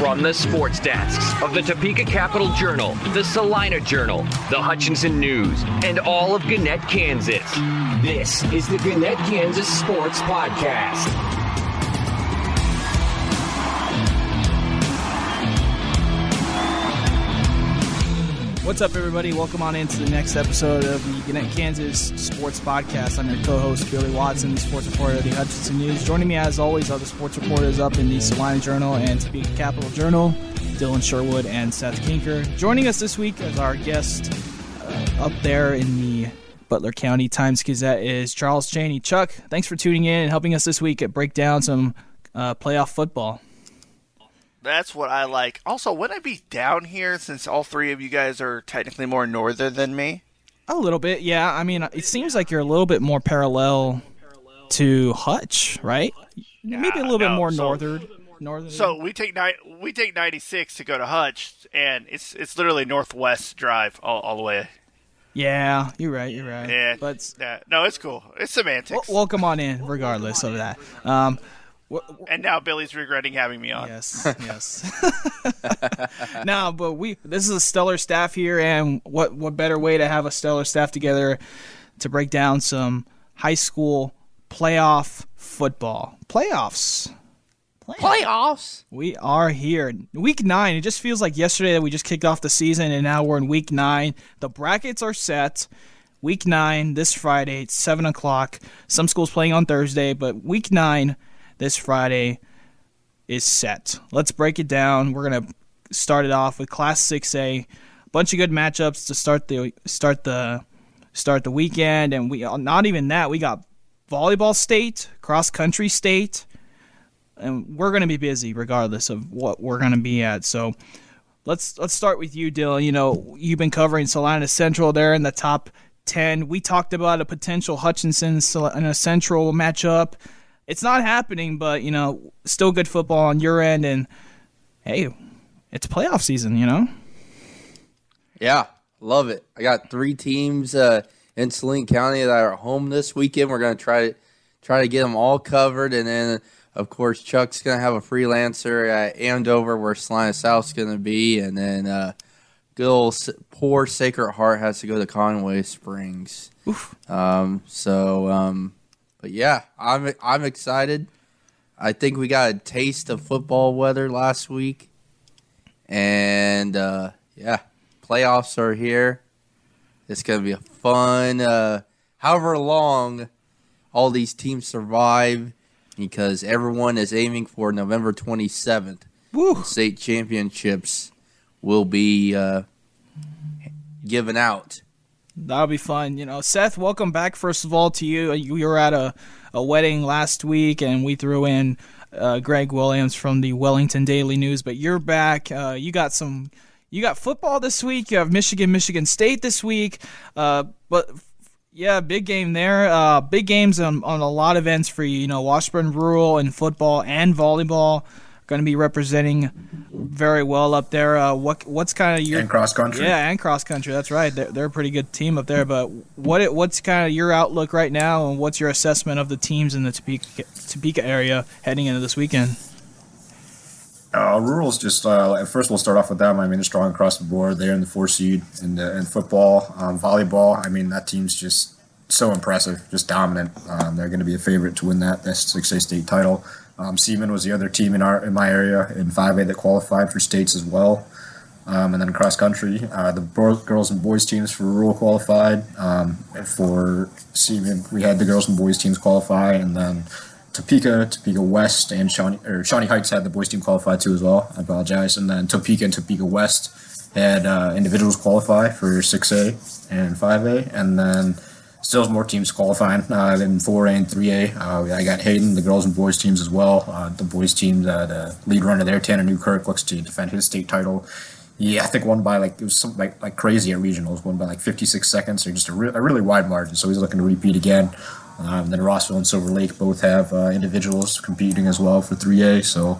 From the sports desks of the Topeka Capital Journal, the Salina Journal, the Hutchinson News, and all of Gannett, Kansas. This is the Gannett, Kansas Sports Podcast. What's up, everybody? Welcome on into the next episode of the Gannett, Kansas Sports Podcast. I'm your co-host Billy Watson, the sports reporter of the Hutchinson News. Joining me, as always, are the sports reporters up in the Salina Journal and Topeka Capital Journal, Dylan Sherwood and Seth Kinker. Joining us this week as our guest uh, up there in the Butler County Times Gazette is Charles Chaney. Chuck, thanks for tuning in and helping us this week at break down some uh, playoff football. That's what I like. Also, would I be down here since all three of you guys are technically more northern than me? A little bit, yeah. I mean, it seems like you're a little bit more parallel to Hutch, right? Maybe a little bit no, more so- northern. Northern. So we take ni- we take ninety six to go to Hutch, and it's it's literally northwest drive all, all the way. yeah, you're right. You're right. Yeah, but no, it's cool. It's semantics. w- welcome on in, regardless of that. Um, w- w- and now Billy's regretting having me on. yes, yes. no, but we this is a stellar staff here, and what what better way to have a stellar staff together to break down some high school playoff football playoffs. Playoffs. We are here. Week nine. It just feels like yesterday that we just kicked off the season, and now we're in week nine. The brackets are set. Week nine this Friday, it's seven o'clock. Some schools playing on Thursday, but week nine this Friday is set. Let's break it down. We're gonna start it off with Class Six A. Bunch of good matchups to start the start the start the weekend, and we not even that. We got volleyball state, cross country state and we're to be busy regardless of what we're to be at. So let's let's start with you, Dylan. You know, you've been covering Salina Central there in the top ten. We talked about a potential Hutchinson Salina Central matchup. It's not happening, but you know, still good football on your end. And hey, it's playoff season. You know. Yeah, love it. I got three teams uh, in Saline County that are home this weekend. We're gonna try to try to get them all covered, and then of course Chuck's gonna have a freelancer at Andover where Salina South's gonna be, and then uh, good old poor Sacred Heart has to go to Conway Springs. Um, so, um, but yeah, I'm I'm excited. I think we got a taste of football weather last week, and uh, yeah, playoffs are here. It's going to be a fun, uh, however long all these teams survive, because everyone is aiming for November 27th. Woo! State championships will be uh, given out. That'll be fun. You know, Seth, welcome back. First of all, to you. You were at a, a wedding last week, and we threw in uh, Greg Williams from the Wellington Daily News. But you're back. Uh, you got some. You got football this week. You have Michigan, Michigan State this week. Uh, but yeah, big game there. Uh, big games on, on a lot of ends for you. You know, Washburn Rural in football and volleyball going to be representing very well up there. Uh, what what's kind of your and cross country. yeah, and cross country. That's right. They're, they're a pretty good team up there. But what what's kind of your outlook right now, and what's your assessment of the teams in the Topeka, Topeka area heading into this weekend? Uh, Rural's just uh, first we'll start off with them. I mean, they're strong across the board. They're in the four seed in the in football, um, volleyball. I mean, that team's just so impressive, just dominant. Um, they're going to be a favorite to win that that six A state title. Um, Seaman was the other team in our in my area in five A that qualified for states as well. Um, and then cross country, uh, the girls and boys teams for rural qualified. Um, for Seaman, we had the girls and boys teams qualify, and then Topeka, Topeka West, and Shawnee or Shawnee Heights had the boys team qualify too as well. I apologize. And then Topeka and Topeka West had uh, individuals qualify for six A and five A, and then still has more teams qualifying uh, in four A and three A. Uh, I got Hayden, the girls and boys teams as well. Uh, the boys team, uh, the lead runner there, Tanner Newkirk, looks to defend his state title. Yeah, I think won by like it was something like, like crazy at regionals, won by like 56 seconds or just a, re- a really wide margin. So he's looking to repeat again. Um, then Rossville and Silver Lake both have uh, individuals competing as well for 3A. So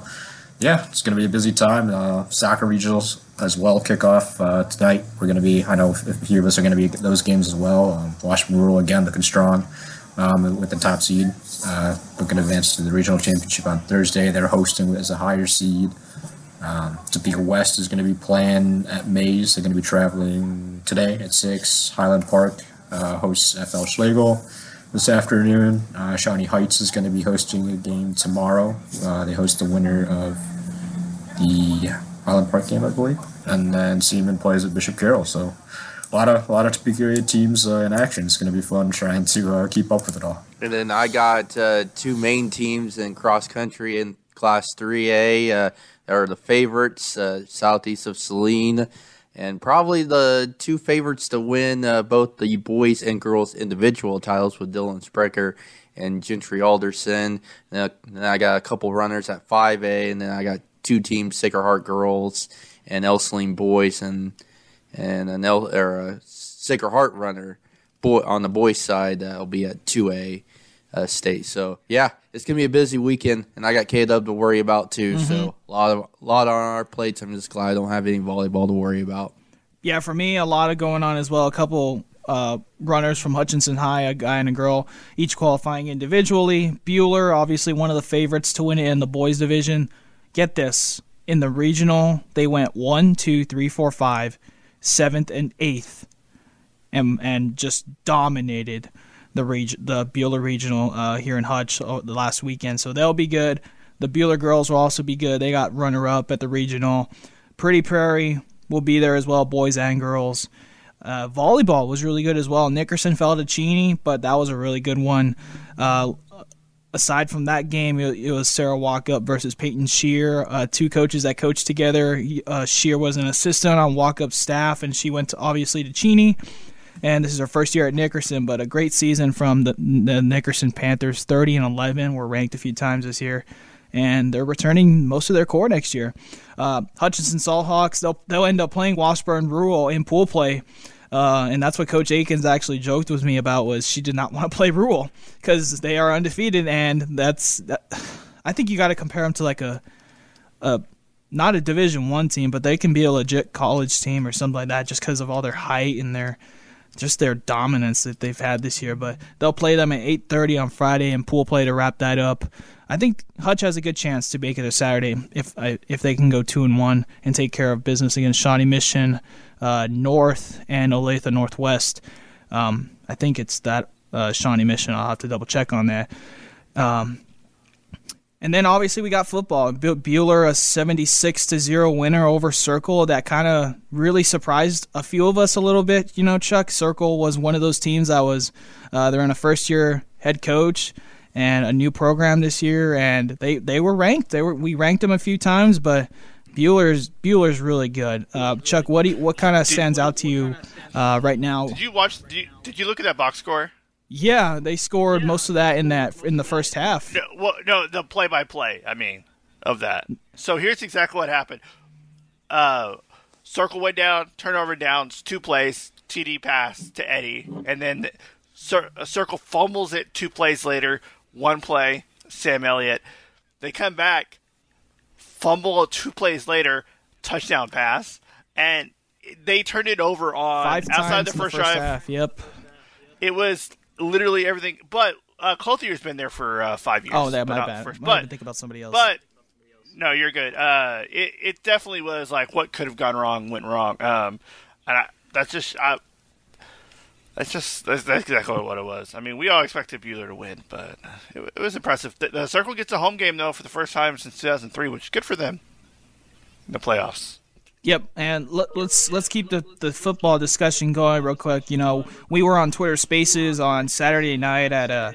yeah, it's going to be a busy time. Uh, soccer regionals as well kick off uh, tonight. We're going to be, I know a few of us are going to be those games as well. Um, Washburn Rural again looking strong um, with the top seed, uh, looking to advance to the regional championship on Thursday. They're hosting as a higher seed. Um, Topeka West is going to be playing at Mays. They're going to be traveling today at 6. Highland Park uh, hosts FL Schlagle this afternoon. Uh, Shawnee Heights is going to be hosting a game tomorrow. Uh, they host the winner of the Highland Park game, I believe. And then Seaman plays at Bishop Carroll. So a lot of a lot of Topeka teams uh, in action. It's going to be fun trying to uh, keep up with it all. And then I got uh, two main teams in cross country in Class 3A. Uh, are the favorites, uh, southeast of Saline, and probably the two favorites to win uh, both the boys and girls individual titles with Dylan Sprecher and Gentry Alderson. Then I got a couple runners at 5A, and then I got two teams, Sacred Heart girls and Ell-Saline boys, and and an El, or a Sacred Heart runner boy on the boys side that'll be at 2A uh, state. So yeah, it's gonna be a busy weekend, and I got K Dub to worry about too. Mm-hmm. So a lot of a lot on our plates. I'm just glad I don't have any volleyball to worry about. Yeah, for me, a lot of going on as well. A couple uh, runners from Hutchinson High, a guy and a girl, each qualifying individually. Buhler, obviously one of the favorites to win it in the boys division. Get this. In the regional, they went one, two, three, four, five, seventh, and eighth, and and just dominated the reg- the Buhler Regional uh, here in Hutch uh, the last weekend. So they'll be good. The Buhler girls will also be good. They got runner up at the regional. Pretty Prairie will be there as well, boys and girls. Uh, volleyball was really good as well. Nickerson fell to Cheney, but that was a really good one. Uh, aside from that game, it, it was Sarah Walkup versus Peyton Shear, uh, two coaches that coached together. Uh, Shear was an assistant on Walkup's staff, and she went to, obviously to Cheney and this is her first year at Nickerson, but a great season from the, the Nickerson Panthers. 30 and 11 were ranked a few times this year, and they're returning most of their core next year. Uh, Hutchinson Salthawks, they'll, they'll end up playing Washburn Rural in pool play. Uh, and that's what Coach Akins actually joked with me about was she did not want to play Rural because they are undefeated, and that's that, I think you got to compare them to like a a not a Division One team, but they can be a legit college team or something like that just because of all their height and their just their dominance that they've had this year. But they'll play them at 8:30 on Friday and pool play to wrap that up. I think Hutch has a good chance to make it a Saturday if if they can go two and one and take care of business against Shawnee Mission uh, North and Olathe Northwest. Um, I think it's that uh, Shawnee Mission. I'll have to double check on that. Um, and then obviously we got football. Buhler a 76 to 0 winner over Circle. That kind of really surprised a few of us a little bit. You know, Chuck, Circle was one of those teams that was, uh, they're in a first year head coach and a new program this year. And they, they were ranked. They were We ranked them a few times, but Bueller's Buhler's really good. Uh, Chuck, what you, what kind of stands out to you uh, right now? Did you watch? Did you, did you look at that box score? Yeah, they scored yeah. most of that in that in the first half. No, well, no, the play-by-play. I mean, of that. So here's exactly what happened. Uh, circle went down, turnover downs, two plays, TD pass to Eddie, and then the, cir- circle fumbles it two plays later, one play, Sam Elliott. They come back, fumble two plays later, touchdown pass, and they turned it over on Five outside the first, the first drive. Half, yep. It was literally everything. But uh, Clothier's been there for uh, five years. Oh, that my bad. First, but think about somebody else. But no, you're good. Uh, it it definitely was like what could have gone wrong went wrong. Um, and I, that's just I, that's just that's, that's, exactly what it was. I mean, we all expected Buhler to win, but it, it was impressive. The, the, Circle gets a home game though for the first time since 2003, which is good for them in the playoffs. Yep, and let, us let's, let's keep the, the football discussion going real quick. You know, we were on Twitter Spaces on Saturday night at uh,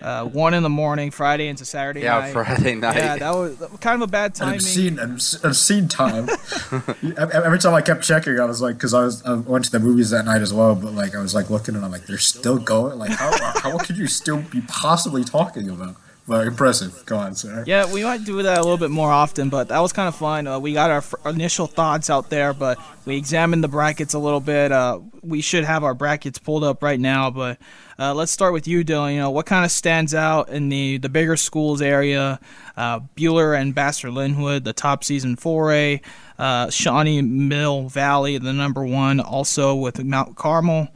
uh, one in the morning, Friday into Saturday yeah, night. Friday night. Yeah, that was kind of a bad timing. Obscene, obscene time. Every time I kept checking, I was like, because I was I went to the movies that night as well, but like I was like looking and I'm like, they're still going. Like, how how what could you still be possibly talking about? Well, impressive. Go on, sir. Yeah, we might do that a little bit more often, but that was kind of fun. Uh, we got our f- initial thoughts out there, but we examined the brackets a little bit. Uh, we should have our brackets pulled up right now, but uh, let's start with you, Dylan. You know, what kind of stands out in the, the bigger schools area? Uh, Buhler and Basehor Linwood, the top season 4A. Uh, Shawnee Mill Valley, the number one, also with Mount Carmel.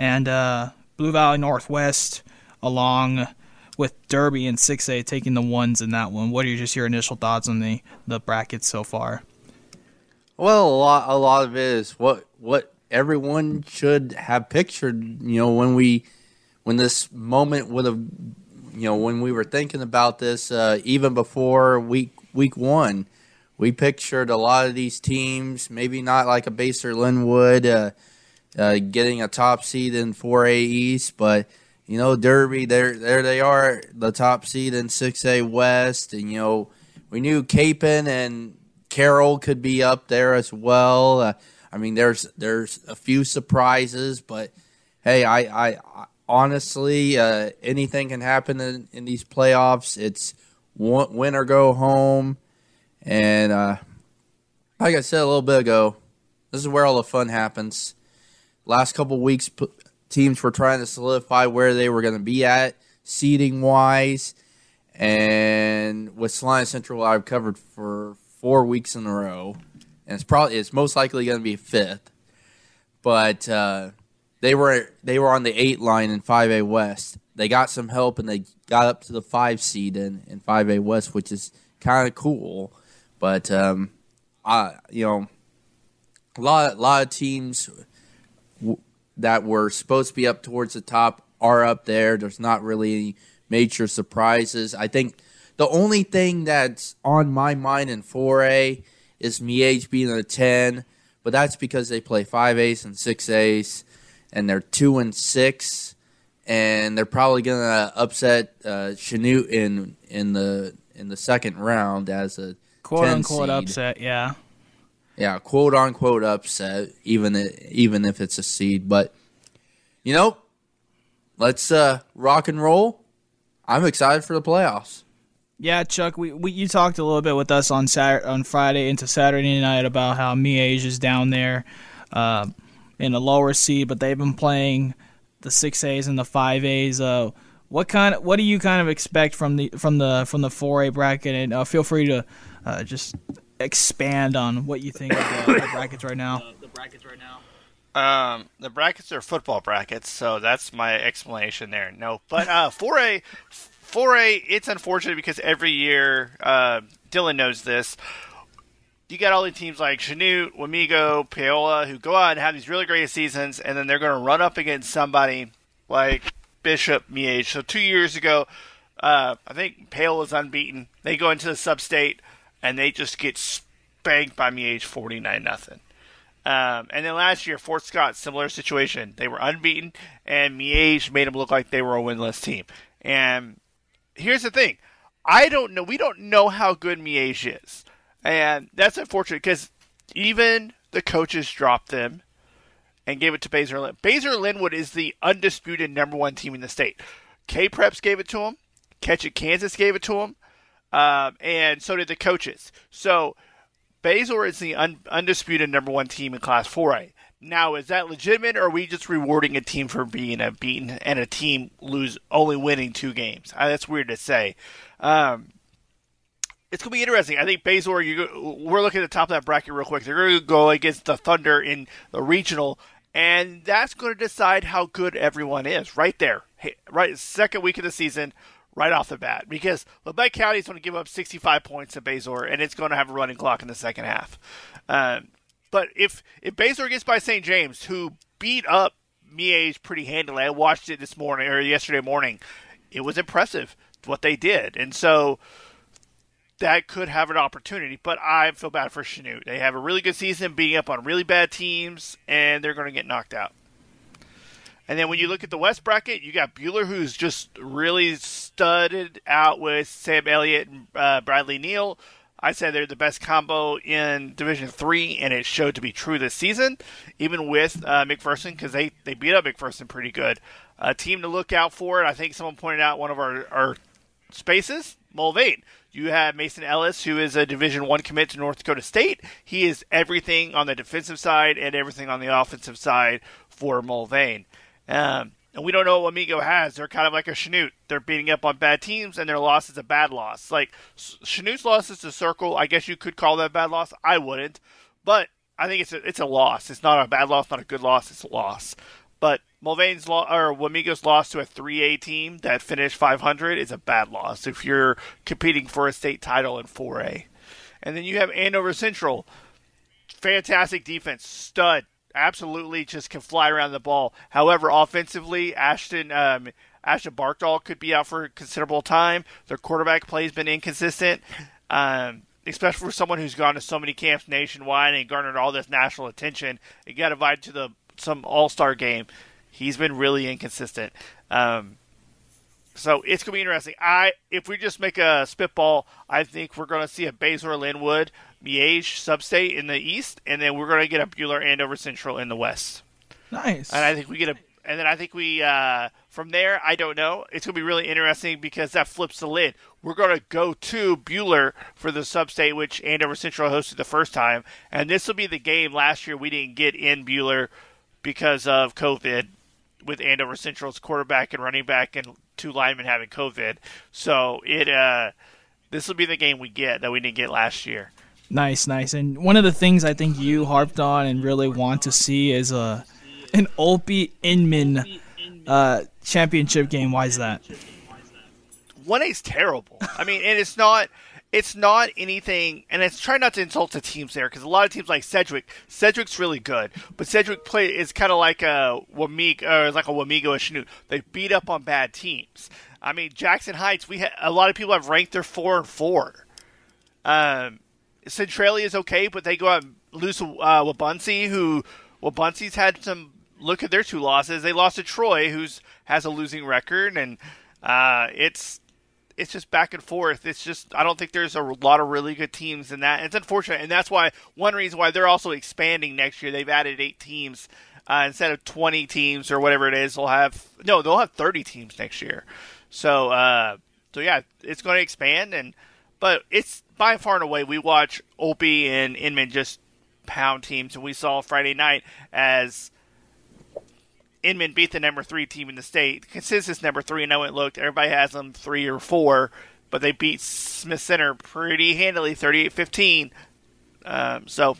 And uh, Blue Valley Northwest along – with Derby and 6A taking the ones in that one. What are just your initial thoughts on the, the brackets so far? Well, a lot, a lot of it is what what everyone should have pictured. You know, when we when this moment would have, you know, when we were thinking about this, uh, even before week week one, we pictured a lot of these teams, maybe not like a Basehor Linwood, uh, uh, getting a top seed in 4A East, but you know, Derby, there there they are, the top seed in 6A West, and you know, we knew Kapaun and Carroll could be up there as well. Uh, I mean, there's there's a few surprises, but hey, I, I, I honestly, uh, anything can happen in, in these playoffs. It's win or go home, and uh, like I said a little bit ago, this is where all the fun happens. Last couple weeks, teams were trying to solidify where they were going to be at seeding wise, and with Salina Central, I've covered for four weeks in a row, and it's probably it's most likely going to be fifth. But uh, they were they were on the eight line in five A West. They got some help and they got up to the five seed in in five A West, which is kind of cool. But um, I you know a lot a lot of teams that were supposed to be up towards the top are up there. There's not really any major surprises. I think the only thing that's on my mind in 4A is Miege being a 10, but that's because they play 5As and 6As, and they're 2 and 6, and they're probably going to upset uh, Chanute in in the in the second round as a quote unquote seed. upset, yeah. Yeah, quote unquote upset, even even if it's a seed. But you know, let's uh, rock and roll. I'm excited for the playoffs. Yeah, Chuck, we, we you talked a little bit with us on Saturday, on Friday into Saturday night about how Miege is down there uh, in the lower seed, but they've been playing the six A's and the five A's. Uh, what kind of what do you kind of expect from the from the from the four A bracket? And uh, feel free to uh, just expand on what you think of the, the brackets right now. the brackets right now. Um, the brackets are football brackets, so that's my explanation there. No, but uh, 4A 4A, it's unfortunate because every year, uh, Dylan knows this. You got all these teams like Chanute, Wamego, Paola, who go out and have these really great seasons, and then they're going to run up against somebody like Bishop Miege. So two years ago, uh, I think Paola's unbeaten. They go into the sub-state, and they just get spanked by Miege 49 nothing. Um, and then last year, Fort Scott, similar situation. They were unbeaten, and Miege made them look like they were a winless team. And here's the thing. I don't know. We don't know how good Miege is. And that's unfortunate because even the coaches dropped them and gave it to Basehor Linwood. Basehor Linwood is the undisputed number one team in the state. K Preps gave it to him. Catch It Kansas gave it to them. Um, and so did the coaches. So Basehor is the un- undisputed number one team in Class 4A. Now, is that legitimate, or are we just rewarding a team for being a beaten and a team lose only winning two games? That's weird to say. Um, it's gonna be interesting. I think Basehor, you we're looking at the top of that bracket real quick. They're going to go against the Thunder in the regional, and that's going to decide how good everyone is. Right there, right second week of the season, right off the bat, because Labette County is going to give up 65 points to Basehor, and it's going to have a running clock in the second half. Um, but if if Basehor gets by St. James, who beat up Miege pretty handily, I watched it this morning or yesterday morning. It was impressive what they did, and so that could have an opportunity. But I feel bad for Chanute. They have a really good season, beating up on really bad teams, and they're going to get knocked out. And then when you look at the West bracket, you got Buhler, who's just really studded out with Sam Elliott and uh, Bradley Neal. I said they're the best combo in Division Three, and it showed to be true this season, even with uh, McPherson because they, they beat up McPherson pretty good. A team to look out for and I think someone pointed out one of our, our spaces, Mulvane. You have Mason Ellis, who is a Division One commit to North Dakota State. He is everything on the defensive side and everything on the offensive side for Mulvane. Um, and we don't know what Wamego has. They're kind of like a Chanute. They're beating up on bad teams, and their loss is a bad loss. Like Chanute's loss is a circle. I guess you could call that a bad loss. I wouldn't, but I think it's a, it's a loss. It's not a bad loss, not a good loss. It's a loss. But Mulvane's lo- or Wamego's loss to a 3A team that finished 500 is a bad loss if you're competing for a state title in 4A. And then you have Andover Central fantastic defense, stud, absolutely just can fly around the ball. However, offensively, Ashton um, Ashton Barkdahl could be out for a considerable time. Their quarterback play has been inconsistent, um, especially for someone who's gone to so many camps nationwide and garnered all this national attention. He got invited to the some All Star game. He's been really inconsistent. Um, so it's gonna be interesting. I if we just make a spitball, I think we're gonna see a Basehor Linwood Miege Substate in the east, and then we're gonna get a Buhler Andover Central in the west. Nice. And I think we get a, and then I think we uh, from there. I don't know. It's gonna be really interesting because that flips the lid. We're gonna go to Buhler for the Substate, which Andover Central hosted the first time, and this will be the game. Last year we didn't get in Buhler because of COVID with Andover Central's quarterback and running back and two linemen having COVID. So it uh, this will be the game we get that we didn't get last year. Nice, nice. And one of the things I think you harped on and really want to see is a an Olpe Inman uh, championship game. Why is that? One A's terrible. I mean, and it's not. It's not anything, and it's try not to insult the teams there because a lot of teams like Sedgwick. Sedgwick's really good, but Sedgwick play is kind of like a Wamego, or like a Wamego or Chanute. They beat up on bad teams. I mean, Jackson Heights. We ha- a lot of people have ranked their four and four. Um, Centralia is okay, but they go out and lose to uh, Wabaunsee, who Wabaunsee's had some look at their two losses. They lost to Troy, who's has a losing record, and uh, it's it's just back and forth. It's just I don't think there's a lot of really good teams in that. It's unfortunate, and that's why one reason why they're also expanding next year. They've added eight teams uh, instead of twenty teams or whatever it is. They'll have no, they'll have thirty teams next year. So uh, so yeah, it's going to expand, and but it's by far and away we watch Olpe and Inman just pound teams, and we saw Friday night as Inman beat the number three team in the state. Consensus number three. and I went looked. Everybody has them three or four, but they beat Smith Center pretty handily, 38-15. Um, so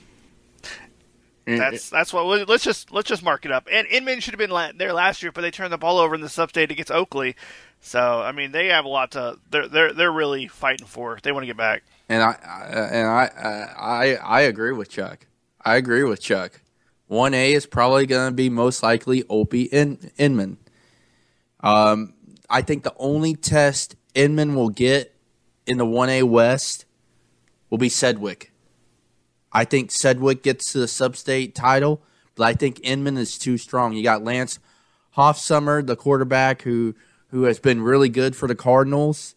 that's that's what. Let's just let's just mark it up. And Inman should have been la- there last year, but they turned the ball over in the sub-state against Oakley. So I mean, they have a lot to. They're they're they're really fighting for. They want to get back. And I, and I, I I agree with Chuck. I agree with Chuck. One A is probably going to be most likely Olpe in, Inman. Um, I think the only test Inman will get in the one A West will be Sedgwick. I think Sedgwick gets the sub-state title, but I think Inman is too strong. You got Lance Hoffsummer, the quarterback who who has been really good for the Cardinals.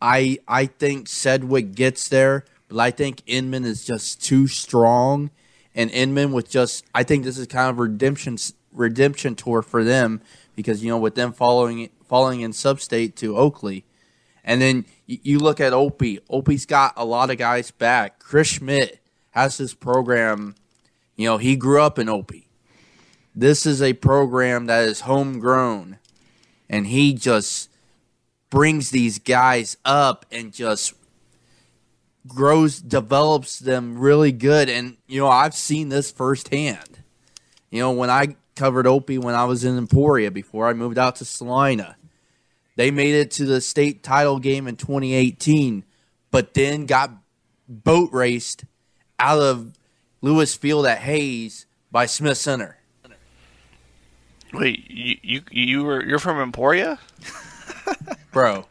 I I think Sedgwick gets there, but I think Inman is just too strong and Inman with just I think this is kind of redemption redemption tour for them because you know with them following following in substate to Oakley, and then you, you look at Olpe. Olpe's got a lot of guys back. Chris Schmidt has this program. You know he grew up in Olpe. This is a program that is homegrown, and he just brings these guys up and just grows develops them really good and you know I've seen this firsthand. You know when I covered Olpe when I was in Emporia before I moved out to Salina. They made it to the state title game in 2018 but then got boat raced out of Lewis Field at Hays by Smith Center. Wait, you you, you were you're from Emporia? Bro.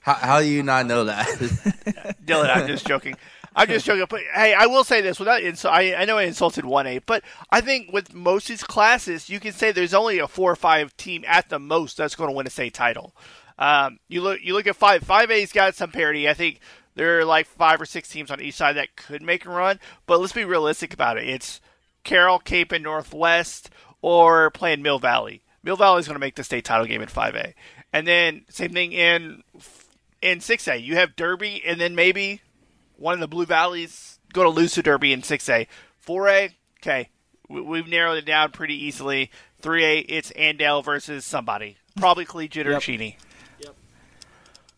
How, how do you not know that? Dylan, I'm just joking. I'm just joking. But hey, I will say this without insu- I, I know I insulted one A, but I think with most of these classes, you can say there's only a four or five team at the most that's going to win a state title. Um, you look you look at five five A's got some parity. I think there are like five or six teams on each side that could make a run. But let's be realistic about it. It's Carroll, Cape, and Northwest, or playing Mill Valley. Mill Valley is going to make the state title game in five A, and then same thing in in 6A. You have Derby, and then maybe one of the Blue Valleys go to lose to Derby in 6A. 4A, okay, we've narrowed it down pretty easily. 3A, it's Andale versus somebody, probably Collegiate or Yep. Cheney.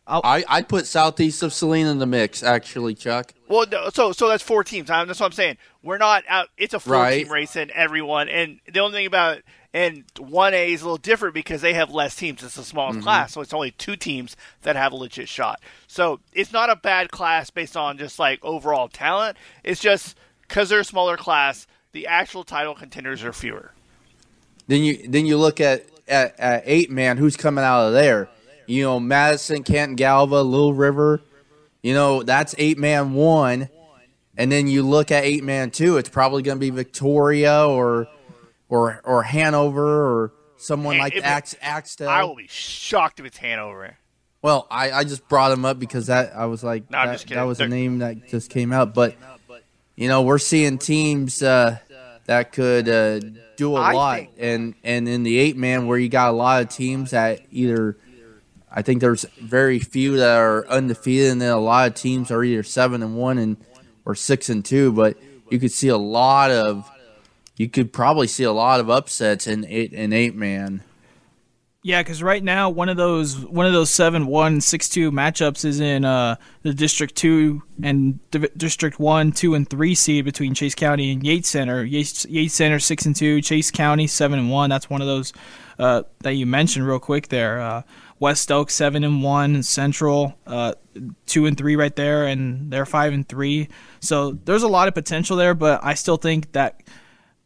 I I put Southeast of Salina in the mix actually, Chuck. Well, no, so so that's four teams. Um, That's what I'm saying. We're not out. It's a four Right. team race, and everyone. And the only thing about and one A is a little different because they have less teams. It's the smallest mm-hmm. class, so it's only two teams that have a legit shot. So it's not a bad class based on just like overall talent. It's just because they're a smaller class, the actual title contenders are fewer. Then you then you look at at, at eight man who's coming out of there. You know, Madison, Canton, Galva, Little River. You know, that's eight man one. And then you look at eight man two, it's probably gonna be Victoria or or or Hanover or someone like if Ax Axtell. I will be shocked if it's Hanover. Well, I, I just brought him up because that I was like No, that, that was a name that just came out. But you know, we're seeing teams uh, that could uh, do a I lot, think- and and in the eight man where you got a lot of teams that either I think there's very few that are undefeated, and then a lot of teams are either seven and one and or six and two. But you could see a lot of you could probably see a lot of upsets in eight and eight man. Yeah, because right now one of those one of those seven one six two matchups is in uh, the District Two and Div- District One, Two, and Three seed between Chase County and Yates Center. Yates, Yates Center six and two, Chase County seven and one. That's one of those uh, that you mentioned real quick there. Uh, West Oak seven and one, Central uh, two and three right there, and they're five and three. So there's a lot of potential there, but I still think that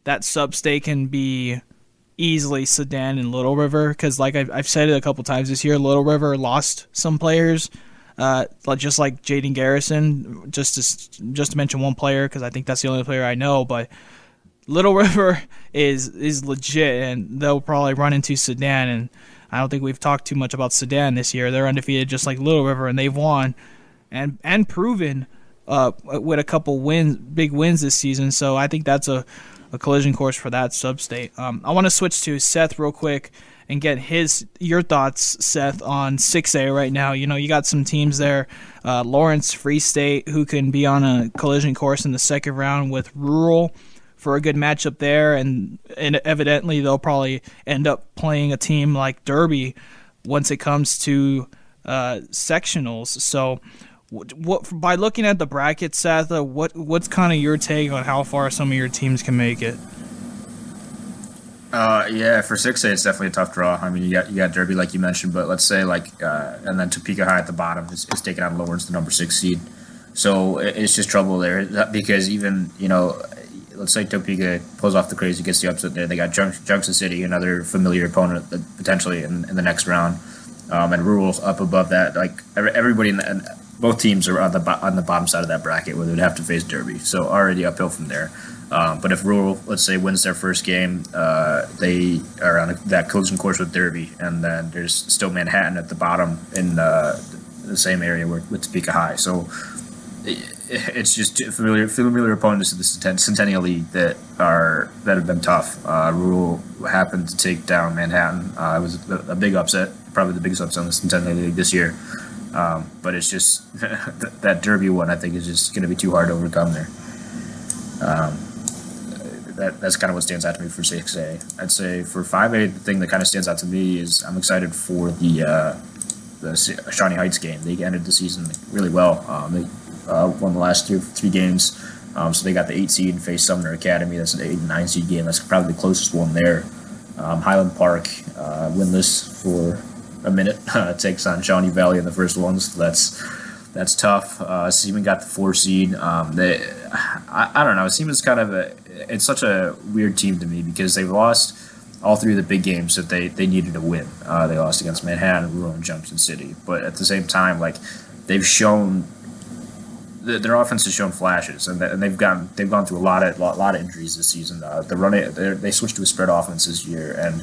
that sub state can be easily Sedan and Little River because, like I've, I've said it a couple times this year, Little River lost some players, uh, just like Jaden Garrison, just to just to mention one player because I think that's the only player I know. But Little River is is legit, and they'll probably run into Sedan. And I don't think we've talked too much about Sedan this year. They're undefeated, just like Little River, and they've won and and proven uh, with a couple wins, big wins this season. So I think that's a, a collision course for that sub-state. Um, I want to switch to Seth real quick and get his your thoughts, Seth, on 6A right now. You know, you got some teams there, uh, Lawrence, Free State, who can be on a collision course in the second round with Rural for a good matchup there, and and evidently they'll probably end up playing a team like Derby once it comes to uh, sectionals. So, what, what by looking at the bracket, Seth, uh, what what's kind of your take on how far some of your teams can make it? Uh, yeah, for six A, it's definitely a tough draw. I mean, you got you got Derby like you mentioned, but let's say like, uh, and then Topeka High at the bottom is, is taking on Lawrence, the number six seed. So it's just trouble there because even you know, let's say Topeka pulls off the crazy, gets the upset there. They got Junk- Junction City, another familiar opponent potentially in, in the next round, um, and Rural's up above that. Like everybody in the, both teams are on the on the bottom side of that bracket where they'd have to face Derby. So already uphill from there. Um, but if Rural, let's say, wins their first game, uh, they are on a, that collision course with Derby, and then there's still Manhattan at the bottom in uh, the same area with, with Topeka High. So it, it's just familiar familiar opponents to the Centennial League that are that have been tough. Uh, Rural happened to take down Manhattan. Uh, it was a, a big upset, probably the biggest upset in the Centennial League this year. Um, but it's just that, Derby one. I think is just going to be too hard to overcome there. Um, that, that's kind of what stands out to me for 6A. I'd say for 5A, the thing that kind of stands out to me is I'm excited for the uh, the Shawnee Heights game. They ended the season really well. Um, they uh, won the last three, three games, um, so they got the eight seed and faced Sumner Academy. That's an eight and nine seed game. That's probably the closest one there. Um, Highland Park uh, winless for a minute uh, takes on Shawnee Valley in the first one, so that's that's tough. Uh, Seaman got the four seed. Um, they, I, I don't know. Seaman's kind of a it's such a weird team to me because they've lost all three of the big games that they, they needed to win. Uh, they lost against Manhattan, Rural, and Junction City. But at the same time, like they've shown their offense has shown flashes, and, they've gone they've gone through a lot of lot, lot of injuries this season. Uh, the run they're- they switched to a spread offense this year, and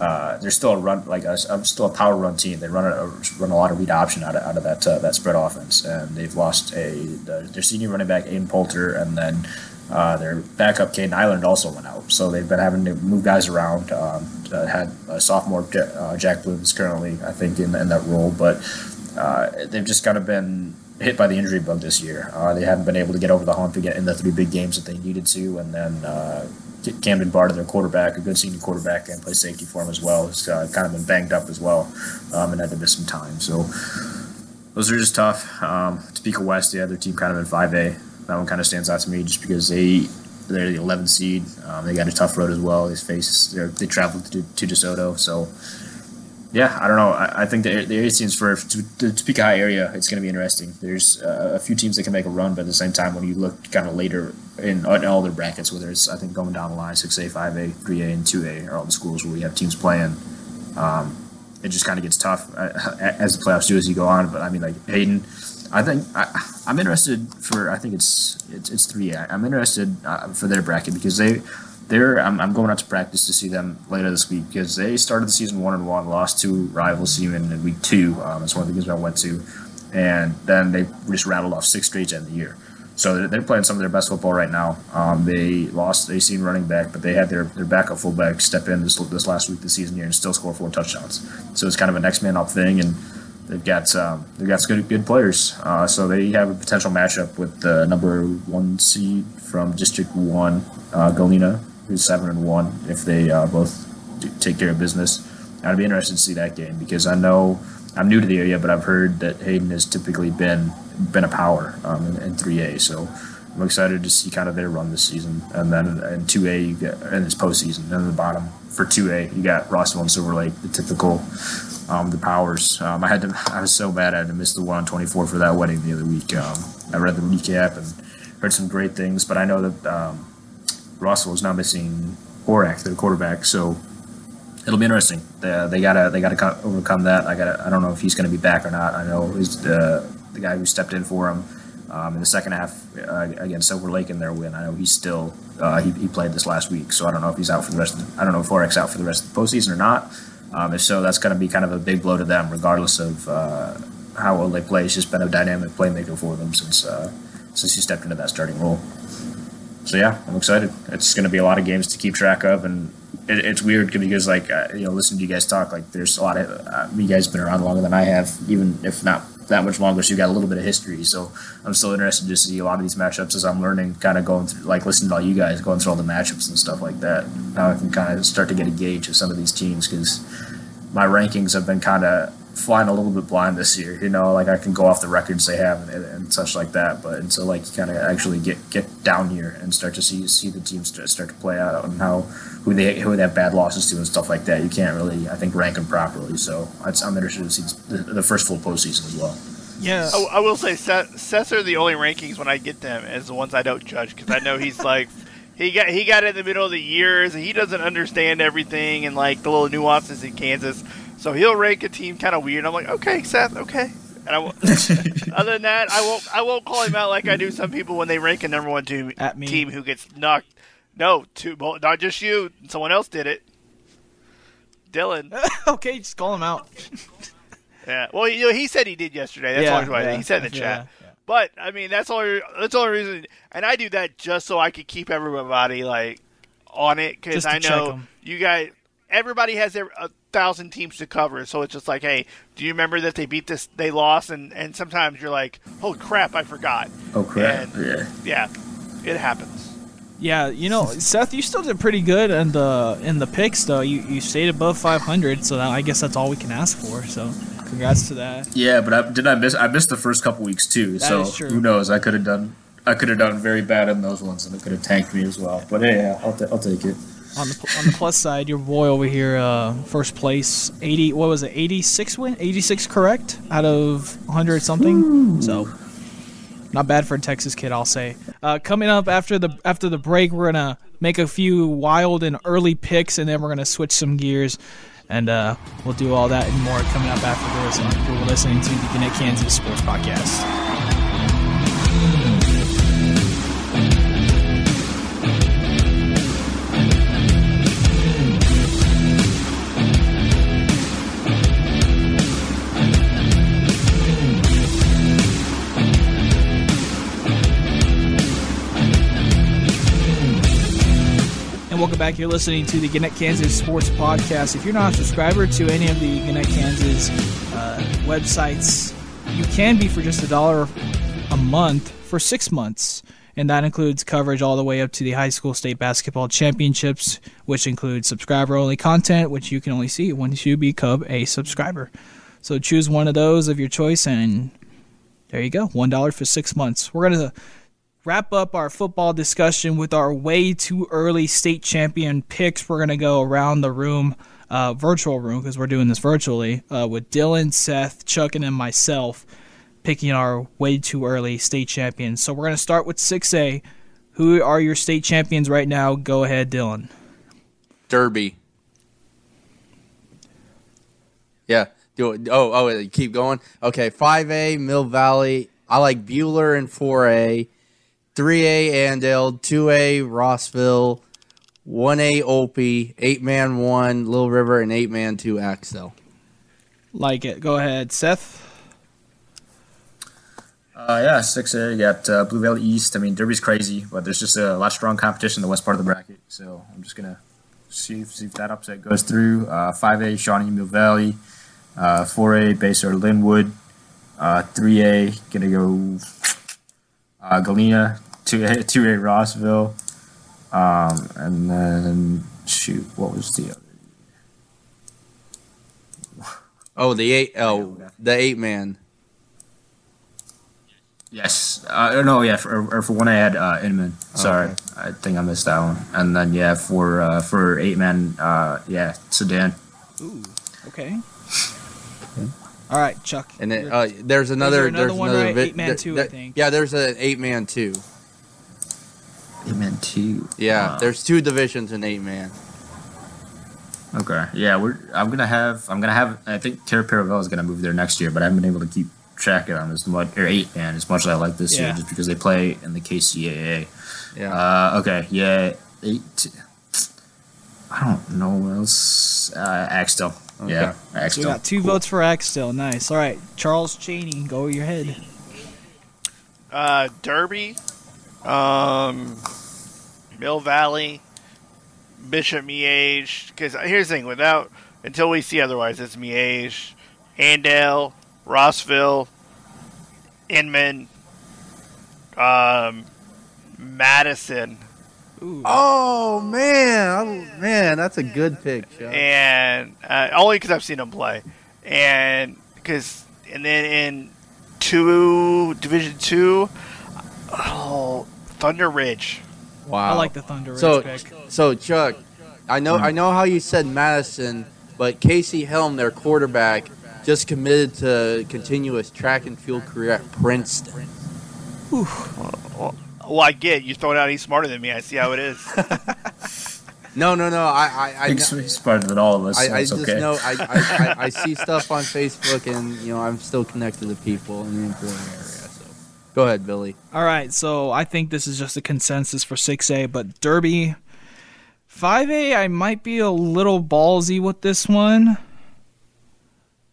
uh, they're still a run like I'm still a power run team. They run a, run a lot of read option out of, out of that uh, that spread offense, and they've lost a the, their senior running back Aiden Poulter, and then uh, their backup Caden Island also went out. So they've been having to move guys around. Um, had a sophomore uh, Jack Bloom is currently I think in, in that role, but uh, they've just kind of been hit by the injury bug this year. They haven't been able to get over the hump to get in the three big games that they needed to, and then Camden Barter, their quarterback, a good senior quarterback, and play safety for him as well. Has uh, kind of been banged up as well, um, and had to miss some time. So those are just tough. Um, Topeka West, the other team, kind of in five A. That one kind of stands out to me just because they they're the 11th seed. Um, they got a tough road as well. They face they traveled to to DeSoto, so yeah, I don't know. I, I think the, the area teams for the Topeka High area, it's going to be interesting. There's uh, a few teams that can make a run, but at the same time, when you look kind of later in, in all their brackets, whether it's I think going down the line, six A, five A, three A, and two A are all the schools where we have teams playing. Um, it just kind of gets tough uh, as the playoffs do as you go on. But I mean, like Hayden, I think I, am interested for. I think it's it's, it's three A. I'm interested uh, for their bracket because they they're I'm, I'm, going out to practice to see them later this week because they started the season one and one, lost to rival Seaman in week two. Um, that's one of the games I went to, and then they just rattled off six straight end the year. So they're, playing some of their best football right now. Um, they lost a seen running back, but they had their, their backup fullback step in this this last week the season year and still score four touchdowns. So it's kind of a next man up thing, and they've got um, they've got some good good players. Uh, so they have a potential matchup with the number one seed from District One, uh, Galena, who's seven and one. If they uh, both take care of business, I'd be interested to see that game because I know I'm new to the area, but I've heard that Hayden has typically been been a power um, in, in 3A. So I'm excited to see kind of their run this season. And then in 2A, you get in this postseason. And then at the bottom for 2A, you got Rossville and Silver Lake, the typical um, the powers. Um, I had to. I was so bad I had to miss the one on 24 for that wedding the other week. Um, I read the recap and heard some great things, but I know that um, Rossville is now missing Horak, their quarterback. So it'll be interesting. They, they gotta they gotta overcome that. I gotta. I don't know if he's going to be back or not. I know he's uh, the guy who stepped in for him um, in the second half uh, against Silver Lake in their win. I know he's still uh, he, he played this last week, so I don't know if he's out for the rest. Of the, I don't know if Horak's out for the rest of the postseason or not. Um, if so, that's going to be kind of a big blow to them, regardless of uh, how well they play. He's just been a dynamic playmaker for them since uh, since he stepped into that starting role. So yeah, I'm excited. It's going to be a lot of games to keep track of, and it, it's weird because like uh, you know, listening to you guys talk, like there's a lot of uh, you guys been around longer than I have, even if not that much longer. So you got a little bit of history. So I'm still interested to see a lot of these matchups as I'm learning, kind of going through, like listening to all you guys going through all the matchups and stuff like that. Now I can kind of start to get a gauge of some of these teams because my rankings have been kind of flying a little bit blind this year. You know, like I can go off the records they have and, and such like that, but until like you kind of actually get get down here and start to see see the teams start, start to play out and how who they who they have bad losses to and stuff like that, you can't really I think rank them properly. So I'm interested to see the, the first full postseason as well. Yeah, I, I will say Seth, Seth are the only rankings when I get them as the ones I don't judge because I know he's like. He got he got in the middle of the years and he doesn't understand everything and like the little nuances in Kansas. So he'll rank a team kind of weird. I'm like, okay, Seth, okay. And I won't, other than that, I won't I won't call him out like I do some people when they rank a number one team, At me. team who gets knocked. No, two, not just you. Someone else did it. Dylan. okay, just call him out. yeah. Well, you know, he said he did yesterday. That's yeah, why yeah, he said in the chat. Yeah, but I mean, that's only that's the only reason, and I do that just so I could keep everybody like on it because I know you guys. Everybody has their a thousand teams to cover, so it's just like, hey, do you remember that they beat this? They lost, and and sometimes you're like, holy crap, I forgot. Oh crap! And, yeah, yeah, it happens. Yeah, you know, Seth, you still did pretty good in the in the picks though. You you stayed above 500, so that, I guess that's all we can ask for. So, congrats to that. Yeah, but I, did I miss? I missed the first couple weeks too. That so who knows? I could have done I could have done very bad in those ones, and it could have tanked me as well. But hey, yeah, I'll, t- I'll take it. On the on the plus side, your boy over here, uh, first place, eighty. What was it? Eighty six win, eighty six correct out of hundred something. Ooh. So not bad for a Texas kid, I'll say. Uh, coming up after the after the break, we're gonna make a few wild and early picks, and then we're gonna switch some gears, and uh, we'll do all that and more coming up after this. You're listening to the Gannett Kansas Sports Podcast. Welcome back. You're listening to the Gannett Kansas Sports Podcast. If you're not a subscriber to any of the Gannett Kansas uh, websites, you can be for just a dollar a month for six months. And that includes coverage all the way up to the high school state basketball championships, which includes subscriber only content, which you can only see once you become a subscriber. So choose one of those of your choice, and there you go $1 for six months. We're going to wrap up our football discussion with our way too early state champion picks. We're going to go around the room. Uh, virtual room because we're doing this virtually uh, with Dylan, Seth, Chuck, and myself picking our way too early state champions. So we're going to start with 6A. Who are your state champions right now? Go ahead, Dylan. Derby. Yeah. Do it. Oh, oh, keep going. Okay, 5A, Mill Valley. I like Buhler in 4A. 3A, Andale. 2A, Rossville. 1A, Olpe. 8 man 1, Little River, and 8 man 2, Axtell. Like it. Go ahead, Seth. Uh, yeah, six A. You got uh, Blue Valley East. I mean, Derby's crazy, but there's just a lot of strong competition in the west part of the bracket. So I'm just gonna see if, see if that upset goes through. Uh, Five A, Shawnee Mill Valley. Uh, Four A, Basehor Linwood. Uh, Three A, gonna go uh, Galena. Two A, Two A, Rossville. Um, and then shoot, what was the other? Oh, the 8 oh, the 8 man. Yes. Uh, no, yeah. For, or for one, I had uh, Inman. Sorry, Okay. I think I missed that one. And then yeah, for uh, for eight man, uh, yeah, Sedan. Ooh. Okay. All right, Chuck. And then uh, there's another another there's one, another right? vi- Eight man there- two, I think. Yeah, there's an 8 man 2. Eight man two. Yeah, Uh, there's two divisions in 8 man. Okay. Yeah, we're. I'm gonna have. I'm gonna have. I think Terra Paravel is gonna move there next year, but I haven't been able to keep track of them as much or eight man as much as I like this year, just because they play in the KCAA. Yeah. Uh, okay. Yeah. Eight. I don't know what else. Uh, Axtell. Yeah. So we got two votes for Axtell. Nice. All right, Charles Chaney, go your head. Uh, Derby, um, Mill Valley, Bishop Miege. Because here's the thing: without until we see otherwise, it's Miege, Andale, Rossville, Inman, um, Madison, Ooh. Oh man, I, man, that's a good pick. Chuck. and uh, only because I've seen him play, and because and then in two Division Two, oh Thunder Ridge. Wow, I like the Thunder Ridge So, pick. so Chuck, I know I hmm. know how you said Madison, but Casey Helm, their quarterback, just committed to continuous track and field career at Princeton. Well, I get you throwing out. He's smarter than me. I see how it is. No, no, no. I, I, I, I he's smarter than all of us. I, so I it's just okay. know I, I, I, I see stuff on Facebook, and you know I'm still connected to people in the Emporia area. So, go ahead, Billy. All right, so I think this is just a consensus for 6A, but Derby 5A, I might be a little ballsy with this one.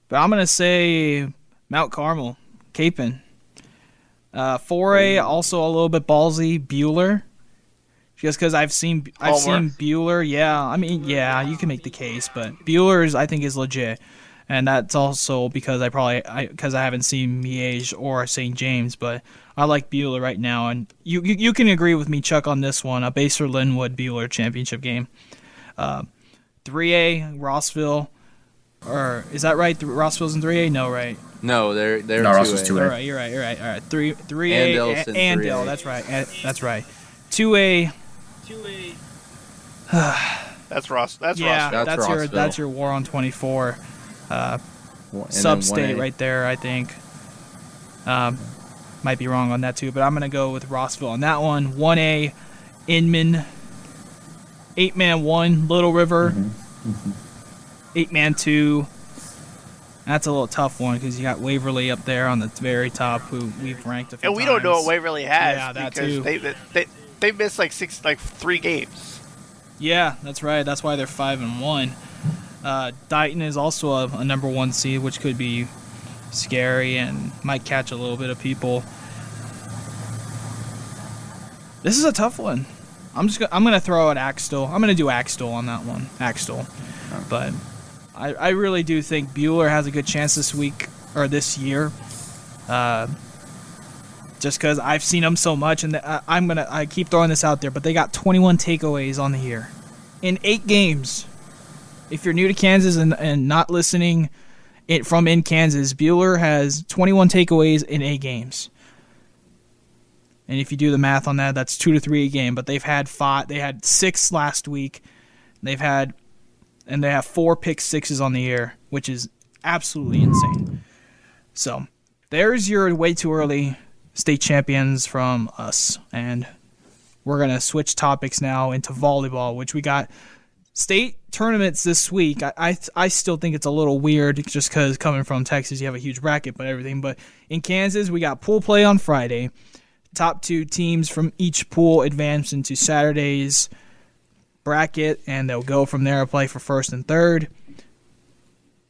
But I'm going to say Mount Carmel, Kapaun. Uh, 4A, also a little bit ballsy, Buhler. Just because I've seen I've Homer. seen Buhler, yeah. I mean, yeah, you can make the case, but Buhler's I think is legit, and that's also because I probably because I haven't seen Miege or St. James, but I like Buhler right now, and you you, you can agree with me, Chuck, on this one. A Basehor Linwood Buhler championship game. Uh, 3A Rossville, or is that right? Th- Rossville's in 3A? No, right? No, they're they're No, two Russell's A. two A. All right, you're right. You're right. All right, three three A Andale's in and 3A. Andale. That's right. and- That's right. Two A. That's Ross. That's Yeah, Ross. That's that's, your that's your war on twenty four. Uh, sub state right there. I think. Um, might be wrong on that too, but I'm gonna go with Rossville on that one. One A, Inman. Eight man one, Little River. Eight man two. That's a little tough one because you got Waverly up there on the very top, who we've ranked a few and we don't know what. Waverly has Yeah, that because too. they they they missed like six like three games. Yeah, that's right. That's why they're five and one. Uh, Dighton is also a, a number one seed, which could be scary and might catch a little bit of people. This is a tough one. I'm just gonna, I'm gonna throw out Axtell. I'm gonna do Axtell on that one. Axtell, but I, I really do think Buhler has a good chance this week or this year. Uh, just because I've seen them so much, and I, I'm gonna I keep throwing this out there, but they got 21 takeaways on the year in eight games. If you're new to Kansas and, and not listening it from in Kansas, Buhler has 21 takeaways in eight games. And if you do the math on that, that's two to three a game. But they've had five. They had six last week. They've had and they have four pick sixes on the year, which is absolutely insane. So there's your way too early state champions from us, and we're gonna switch topics now into volleyball, which we got state tournaments this week. I I, I still think it's a little weird just because coming from Texas, you have a huge bracket, but everything. But in Kansas, we got pool play on Friday. Top two teams from each pool advance into Saturday's bracket, and they'll go from there play for first and third.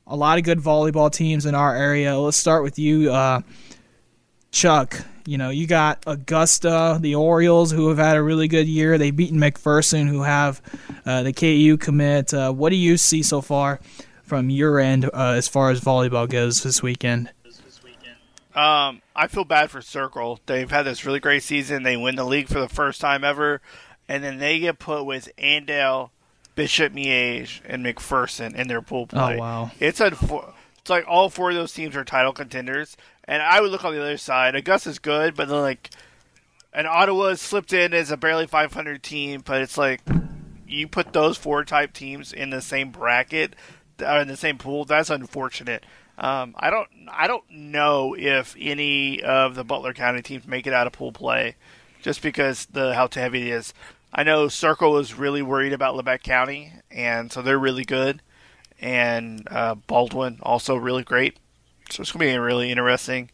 A lot of good volleyball teams in our area. Let's start with you, uh, Chuck. You know, you got Augusta, the Orioles, who have had a really good year. They've beaten McPherson, who have uh, the KU commit. Uh, what do you see so far from your end uh, as far as volleyball goes this weekend? Um, I feel bad for Circle. They've had this really great season. They win the league for the first time ever, and then they get put with Andale, Bishop Miege, and McPherson in their pool play. Oh wow! It's a, it's like all four of those teams are title contenders, and I would look on the other side. Augusta's good, but then like, and Ottawa slipped in as a barely 500 team, but it's like you put those four type teams in the same bracket, or in the same pool. That's unfortunate. Um, I don't I don't know if any of the Butler County teams make it out of pool play, just because the how heavy it is. I know Circle was really worried about Labette County, and so they're really good, and uh, Baldwin also really great. So it's gonna be really interesting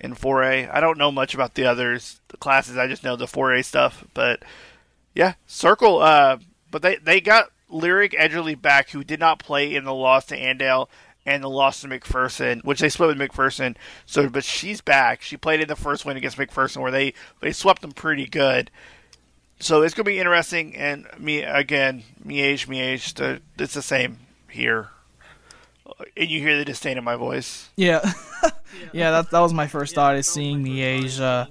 in 4A. I don't know much about the others, the classes. I just know the 4A stuff, but yeah, Circle. Uh, but they they got Lyric Edgerly back, who did not play in the loss to Andale and the loss to McPherson, which they split with McPherson. So, but she's back. She played in the first win against McPherson, where they they swept them pretty good. So it's gonna be interesting. And me again, Miege, Miege. It's the same here. Uh, and you hear the disdain in my voice. Yeah, yeah. That that was my first thought is seeing the Asia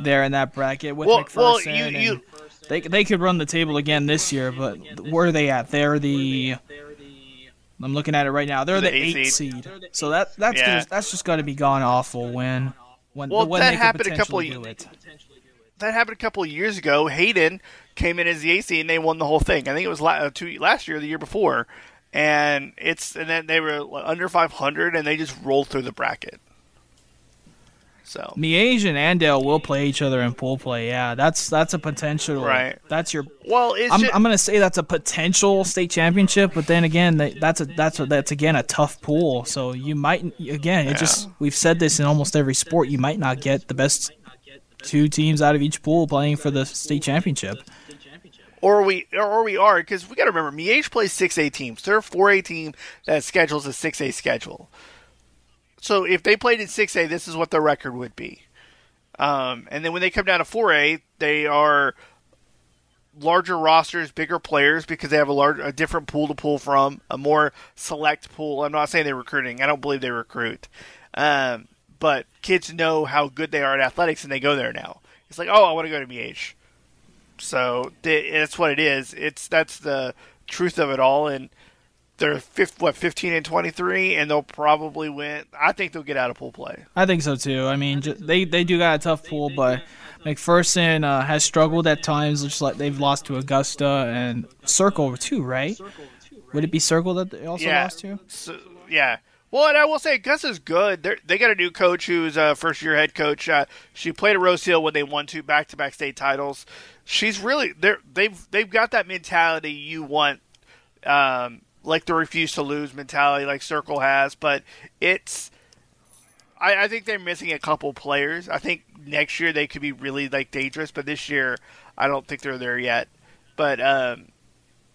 there in that bracket with well, McPherson. Well, you, you, they they could run the table again this year, but where are they at? They're the I'm looking at it right now. They're the, the eight seed. seed. So that that's yeah. just, that's just got to be gone awful when when well, when that they happened a couple do it. That happened a couple of years ago. Hayden came in as the AC and they won the whole thing. I think it was la- uh, two, last year, or the year before, and it's and then they were under 500 and they just rolled through the bracket. So Miege and Andale will play each other in pool play. Yeah, that's that's a potential. Right. That's your. Well, I'm, just, I'm gonna say that's a potential state championship, but then again, that's a that's a, that's again a tough pool. So you might again, it yeah. just we've said this in almost every sport. You might not get the best two teams out of each pool playing for the state championship. Or we or we are because we got to remember Miege plays six A teams. They're a four A team that schedules a six A schedule. So if they played in 6A, this is what their record would be. Um, and then when they come down to 4A, they are larger rosters, bigger players because they have a large, a different pool to pull from, a more select pool. I'm not saying they're recruiting. I don't believe they recruit. Um, but kids know how good they are at athletics and they go there now. It's like, oh, I want to go to BH. So that's what it is. It's that's the truth of it all. And they're fifth, what fifteen and twenty three, and they'll probably win. I think they'll get out of pool play. I think so too. I mean, they they do got a tough pool, but McPherson uh, has struggled at times. Just like they've lost to Augusta and Circle too, right? Would it be Circle that they also yeah. lost to? So, yeah. Well, and I will say Gus is good. They're, they got a new coach who's a first year head coach. Uh, she played at Rose Hill when they won two back to back state titles. She's really they they've they've got that mentality you want. Um, like the refuse to lose mentality like Circle has, but it's I, I, think they're missing a couple players. I think next year they could be really like dangerous, but this year I don't think they're there yet. But um,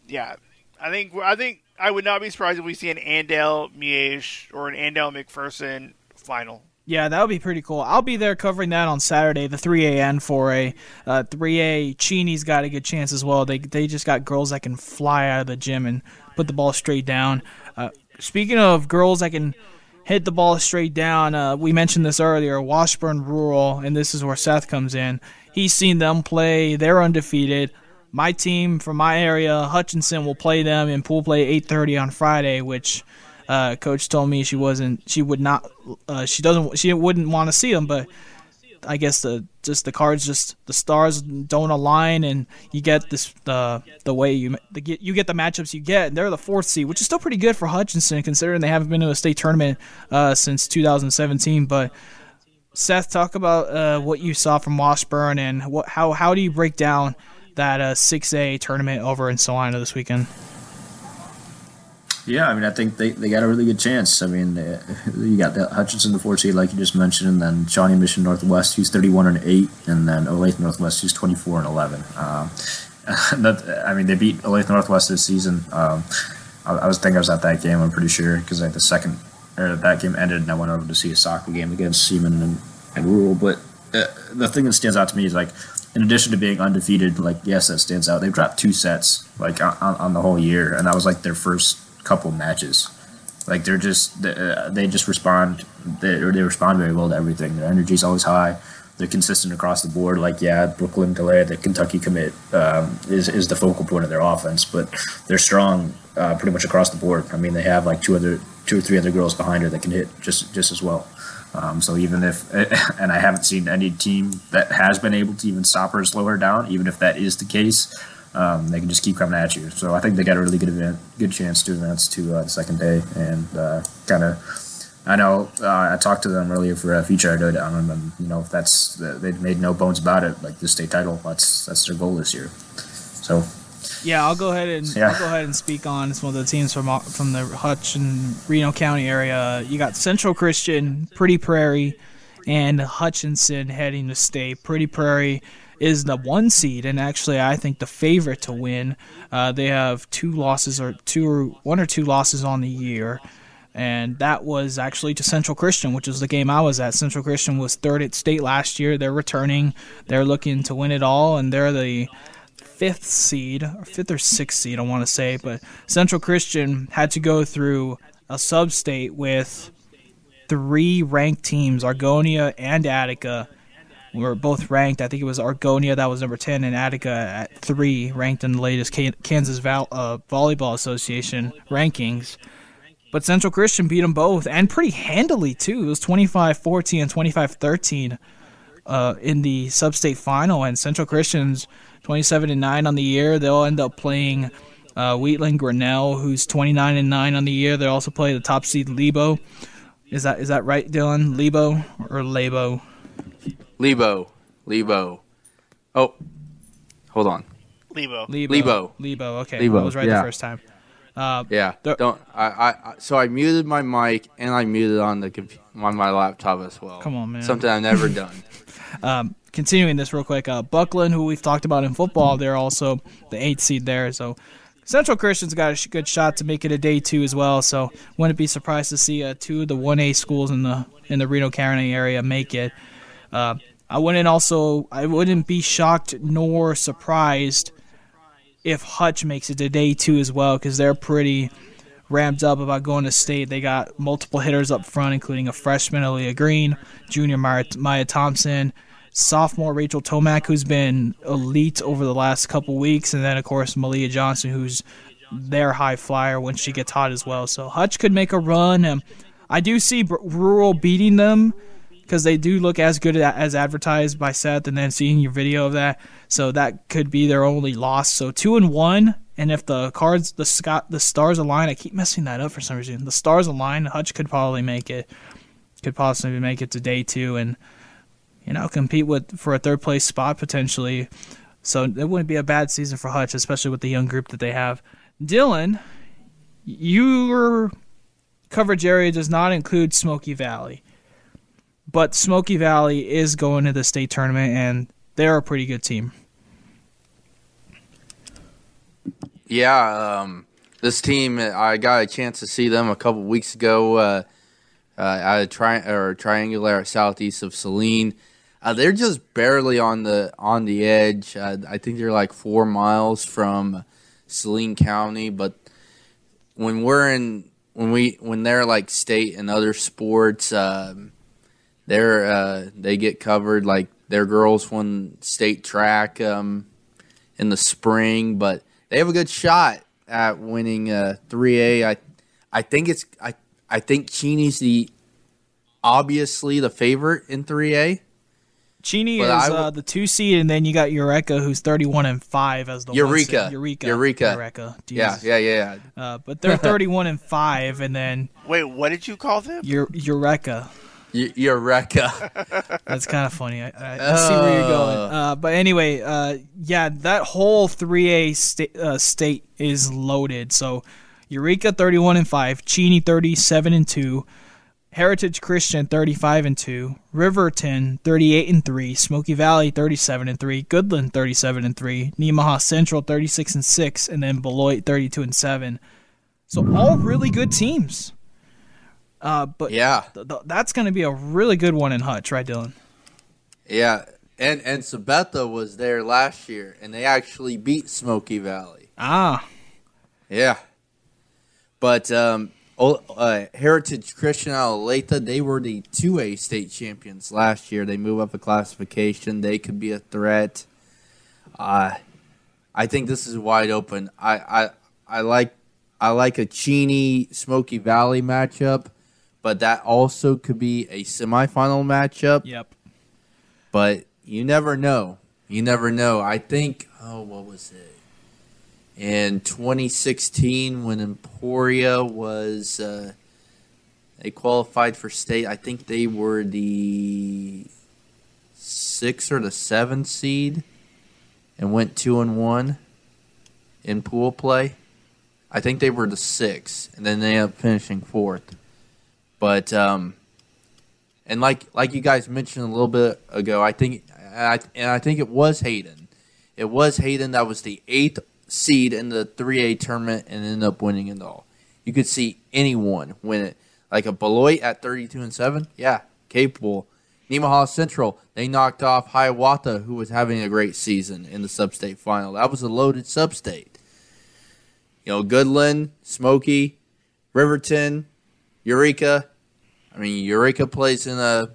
yeah, I think I think I would not be surprised if we see an Andale Miege or an Andale McPherson final. Yeah, that would be pretty cool. I'll be there covering that on Saturday, the 3A and 4A. Uh, 3A, Cheney's got a good chance as well. They they just got girls that can fly out of the gym and put the ball straight down. Uh, speaking of girls that can hit the ball straight down, uh, we mentioned this earlier. Washburn Rural, and this is where Seth comes in. He's seen them play. They're undefeated. My team from my area, Hutchinson, will play them in pool play 8:30 on Friday, which uh, coach told me she wasn't, she would not, uh, she doesn't, she wouldn't want to see them, but I guess the just the cards just the stars don't align and you get this the the way you get you get the matchups you get and they're the fourth seed which is still pretty good for Hutchinson considering they haven't been to a state tournament uh, since 2017 but Seth talk about uh, what you saw from Washburn and what how how do you break down that uh, 6A tournament over in Salina this weekend yeah, I mean, I think they, they got a really good chance. I mean, uh, you got the Hutchinson, the four seed, like you just mentioned, and then Shawnee Mission Northwest, who's thirty one and eight, and then Olathe Northwest, who's twenty four and eleven. Um, that, I mean, they beat Olathe Northwest this season. Um, I, I, was thinking I was at that game. I'm pretty sure because like, the second or that game ended, and I went over to see a soccer game against Seaman and, and. But uh, the thing that stands out to me is like in addition to being undefeated, like yes, that stands out. They've dropped two sets like on, on, the whole year, and that was like their first couple matches. Like they're just they, uh, they just respond they they respond very well to everything. Their energy is always high. They're consistent across the board. Like yeah, Brooklyn DeLeye, the Kentucky commit um, is is the focal point of their offense, but they're strong uh, pretty much across the board. I mean, they have like two other two or three other girls behind her that can hit just just as well. Um, so even if, and I haven't seen any team that has been able to even stop her or slow her down, even if that is the case, um, they can just keep coming at you. So I think they got a really good event, good chance to advance to uh, the second day, and uh, kind of. I know uh, I talked to them earlier for a feature I did on them, and you know that's they've made no bones about it. Like the state title, that's that's their goal this year. So. Yeah, I'll go ahead and yeah. I'll go ahead and speak on some of the teams from from the Hutch and Reno County area. You got Central Christian, Pretty Prairie, and Hutchinson heading to state. Pretty Prairie is the one seed and actually I think the favorite to win. Uh, they have two losses or two or one or two losses on the year. And that was actually to Central Christian, which is the game I was at. Central Christian was third at state last year. They're returning. They're looking to win it all, and they're the fifth seed, or fifth or sixth seed, I want to say. But Central Christian had to go through a sub state with three ranked teams, Argonia and Attica, we were both ranked. I think it was Argonia that was number 10 and Attica at 3, ranked in the latest Kansas Val- uh, Volleyball Association rankings. But Central Christian beat them both, and pretty handily, too. It was 25 14 and 25 13 uh, in the sub-state final, and Central Christian's 27 and 9 on the year. They'll end up playing uh, Wheatland Grinnell, who's 29 and 9 on the year. They also play the top seed Lebo. Is that is that right, Dylan? Lebo or Labo? Lebo. Lebo. Oh, hold on. Lebo. Lebo. Lebo. Lebo. Okay, Lebo. I was right yeah. the first time. Uh, yeah. Don't. I, I. So I muted my mic and I muted on the on my laptop as well. Come on, man. Something I've never done. um, continuing this real quick. Uh, Buckland, who we've talked about in football, they're also the eighth seed there. So Central Christian's got a good shot to make it a day two as well. So wouldn't be surprised to see uh, two of the one A schools in the in the Reno County area make it. Uh, I wouldn't also I wouldn't be shocked nor surprised if Hutch makes it to day two as well because they're pretty ramped up about going to state. They got multiple hitters up front, including a freshman Aaliyah Green, junior Maya, Maya Thompson, sophomore Rachel Tomac, who's been elite over the last couple weeks, and then of course Malia Johnson, who's their high flyer when she gets hot as well. So Hutch could make a run. And I do see Rural beating them because they do look as good as advertised by Seth, and then seeing your video of that, so that could be their only loss. So two and one, and if the cards, the Scott, the stars align, I keep messing that up for some reason. The stars align, Hutch could probably make it, could possibly make it to day two, and you know compete with for a third place spot potentially. So it wouldn't be a bad season for Hutch, especially with the young group that they have. Dylan, your coverage area does not include Smoky Valley. But Smoky Valley is going to the state tournament, and they're a pretty good team. Yeah, um, this team, I got a chance to see them a couple weeks ago uh, uh, at a tri- or triangular southeast of Saline. Uh, they're just barely on the on the edge. Uh, I think they're like four miles from Saline County, but when we're in when we when they're like state and other sports, um, they're uh, they get covered like their girls won state track um, in the spring, but they have a good shot at winning uh, 3A. I I think it's I I think Cheney's the obviously the favorite in 3A. Cheney But is I w- uh, the two seed, and then you got Eureka, who's thirty-one and five as the one Eureka. seed. Eureka, Eureka. Eureka. Yeah, Jesus. yeah, yeah. yeah. Uh, but they're thirty-one and five, and then Wait, what did you call them? Eur- Eureka. Eu- Eureka. That's kind of funny. I, I, I see where you're going. Uh, but anyway, uh, yeah, that whole 3A sta- uh, state is loaded. So Eureka 31 and 5, Cheney 37 and 2, Heritage Christian 35 and 2, Riverton 38 and 3, Smoky Valley 37 and 3, Goodland 37 and 3, Nemaha Central 36 and 6, and then Beloit 32 and 7. So all really good teams. Uh, but yeah, th- th- that's going to be a really good one in Hutch, right, Dylan? yeah. And and Sabetha was there last year, and they actually beat Smoky Valley. Ah, Yeah. But um, uh, Heritage Christian Olathe, they were the 2A state champions last year. They move up a classification. They could be a threat. Uh, I think this is wide open. I, I I like I like a Cheney Smoky Valley matchup, but that also could be a semifinal matchup. yep. But you never know. You never know. I think. Oh, what was it? In 2016, when Emporia was, uh, they qualified for state. I think they were the six or the seventh seed, and went two and one in pool play. I think they were the six, and then they ended up finishing fourth. But um, and like like you guys mentioned a little bit ago, I think I, and I think it was Hayden. It was Hayden that was the eighth seed in the 3A tournament and end up winning it all. You could see anyone win it. Like a Beloit at 32 and 7, yeah, capable. Nemaha Central, they knocked off Hiawatha, who was having a great season in the sub-state final. That was a loaded sub-state. You know, Goodland, Smoky, Riverton, Eureka. I mean, Eureka plays in a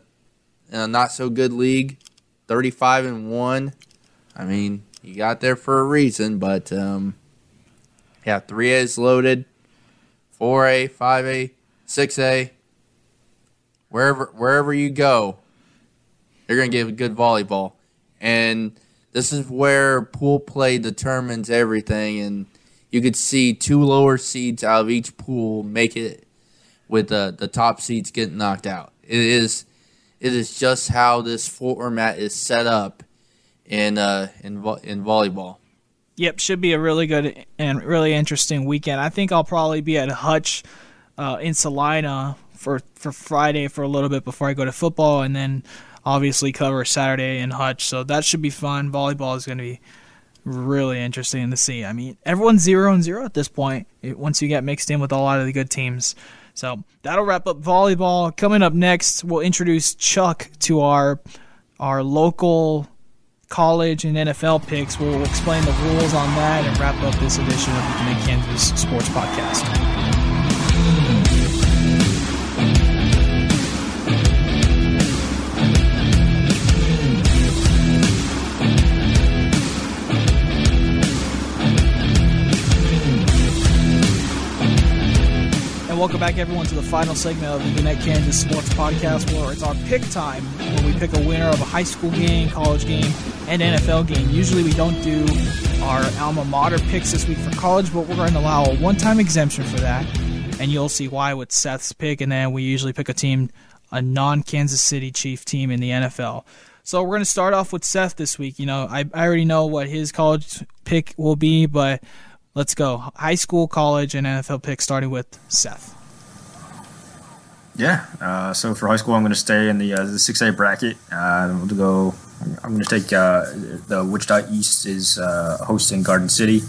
in a not so good league, thirty five and one. I mean, you got there for a reason, but um, yeah, three A is loaded, four A, five A, six A. Wherever wherever you go, you're gonna get good volleyball, and this is where pool play determines everything. And you could see two lower seeds out of each pool make it with the the top seeds getting knocked out. It is it is just how this format is set up in uh in vo- in volleyball. Yep, should be a really good and really interesting weekend. I think I'll probably be at Hutch uh, in Salina for for Friday for a little bit before I go to football, and then obviously cover Saturday in Hutch. So that should be fun. Volleyball is going to be really interesting to see. I mean, everyone's zero and zero at this point. Once you get mixed in with a lot of the good teams. So that'll wrap up volleyball. Coming up next, we'll introduce Chuck to our our local college and NFL picks. We'll explain the rules on that and wrap up this edition of the Gannett Kansas Sports Podcast. Welcome back, everyone, to the final segment of the Gannett Kansas Sports Podcast, where it's our pick time, where we pick a winner of a high school game, college game, and NFL game. Usually, we don't do our alma mater picks this week for college, but we're going to allow a one-time exemption for that, and you'll see why with Seth's pick. And then we usually pick a team, a non-Kansas City Chief team in the NFL. So we're going to start off with Seth this week. You know, I, I already know what his college pick will be, but let's go. High school, college, and NFL pick, starting with Seth. Yeah. Uh, so for high school, I'm going to stay in the uh, the six A bracket. Uh, I'm going to go. I'm going to take uh, the Wichita East is uh, hosting Garden City.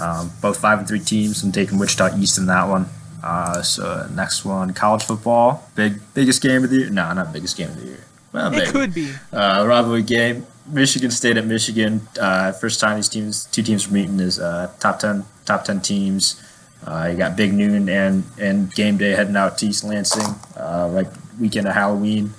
Um, both five and three teams. I'm taking Wichita East in that one. Uh, so next one, college football. Big biggest game of the year. No, not biggest game of the year. Well, It maybe. could be. Uh, rivalry game. Michigan State at Michigan. Uh, first time these teams, two teams are meeting is uh, top ten, top ten teams. Uh, you got Big Noon and and game day heading out to East Lansing, uh, like weekend of Halloween.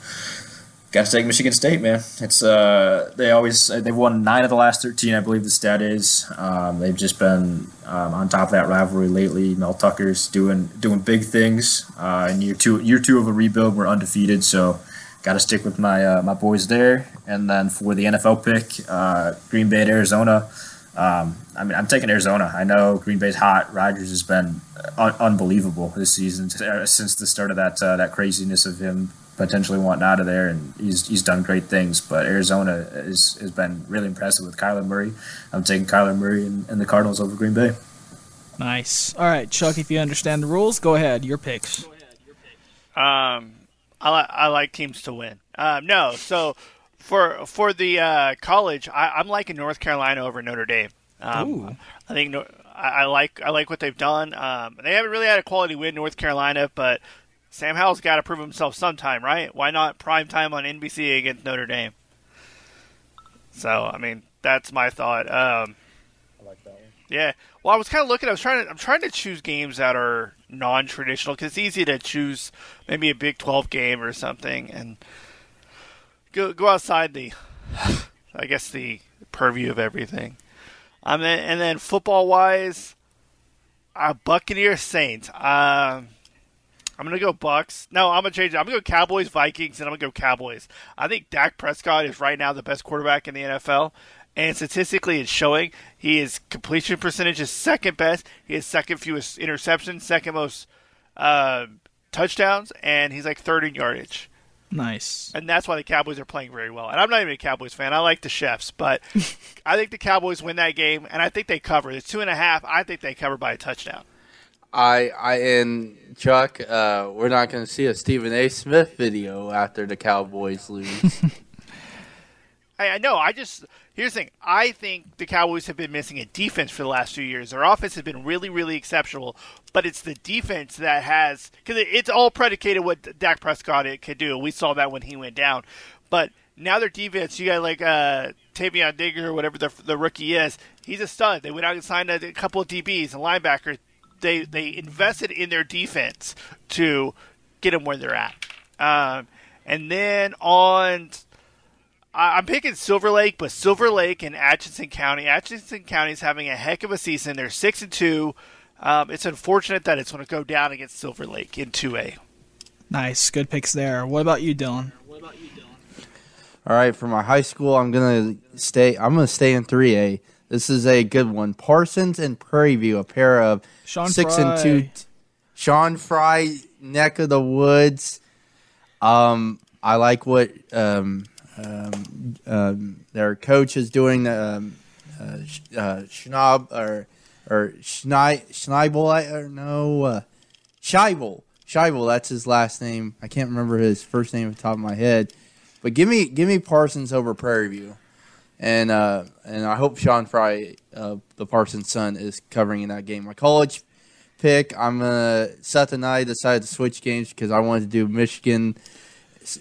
Got to take Michigan State, man. It's uh, they always they've won nine of the last thirteen, I believe the stat is. Um, they've just been um, on top of that rivalry lately. Mel Tucker's doing doing big things. Uh, in year two, year two of a rebuild, we're undefeated, so got to stick with my uh, my boys there. And then for the NFL pick, uh, Green Bay at Arizona. Um, I mean, I'm taking Arizona. I know Green Bay's hot. Rodgers has been un- unbelievable this season since the start of that uh, that craziness of him potentially wanting out of there, and he's he's done great things. But Arizona is, has been really impressive with Kyler Murray. I'm taking Kyler Murray and, and the Cardinals over Green Bay. Nice. All right, Chuck. If you understand the rules, go ahead. Your picks. Um, I, li- I like teams to win. Um, no, so for for the uh, college, I, I'm liking North Carolina over Notre Dame. Um, Ooh. I think no, I, I like I like what they've done. Um, they haven't really had a quality win, North Carolina, but Sam Howell's got to prove himself sometime, right? Why not prime time on NBC against Notre Dame? So, I mean, that's my thought. Um, I like that one. yeah. Well, I was kind of looking. I was trying to. I'm trying to choose games that are non-traditional because it's easy to choose maybe a Big 12 game or something and go go outside the, I guess the purview of everything. Um, and, then football wise, uh, Buccaneers Saints. Um, I'm gonna go Bucks. No, I'm gonna change it. I'm gonna go Cowboys Vikings, and I'm gonna go Cowboys. I think Dak Prescott is right now the best quarterback in the NFL, and statistically, it's showing. He is completion percentage is second best. He has second fewest interceptions, second most uh, touchdowns, and he's like third in yardage. Nice. And that's why the Cowboys are playing very well. And I'm not even a Cowboys fan. I like the chefs, but I think the Cowboys win that game, and I think they cover. It's two and a half. I think they cover by a touchdown. I I and Chuck, uh, we're not going to see a Stephen A. Smith video after the Cowboys lose. I, I know. I just here's the thing. I think the Cowboys have been missing a defense for the last few years. Their offense has been really, really exceptional, but it's the defense that has because it, it's all predicated what Dak Prescott it could do. We saw that when he went down, but now their defense. You got like uh, Tavion Digger or whatever the, the rookie is. He's a stud. They went out and signed a, a couple of DBs and linebackers. They they invested in their defense to get them where they're at. Um, and then on I'm picking Silver Lake, but Silver Lake and Atchison County. Atchison County is having a heck of a season. They're six and two. Um, it's unfortunate that it's going to go down against Silver Lake in two A. Nice. Good picks there. What about you, Dylan? What about you, Dylan? All right, for my high school, I'm gonna stay. I'm gonna stay in 3A. This is a good one. Parsons and Prairie View, a pair of Sean six Fry. and two. t- Sean Fry, neck of the woods. Um, I like what um, um, um, their coach is doing. Um, uh, uh, or or Schnei, Schneibel, I- or no, uh, Scheibel. Scheibel, that's his last name. I can't remember his first name off the top of my head. But give me give me Parsons over Prairie View, and uh, and I hope Sean Fry, uh, the Parsons son, is covering in that game. My college pick, I'm gonna Seth and I decided to switch games because I wanted to do Michigan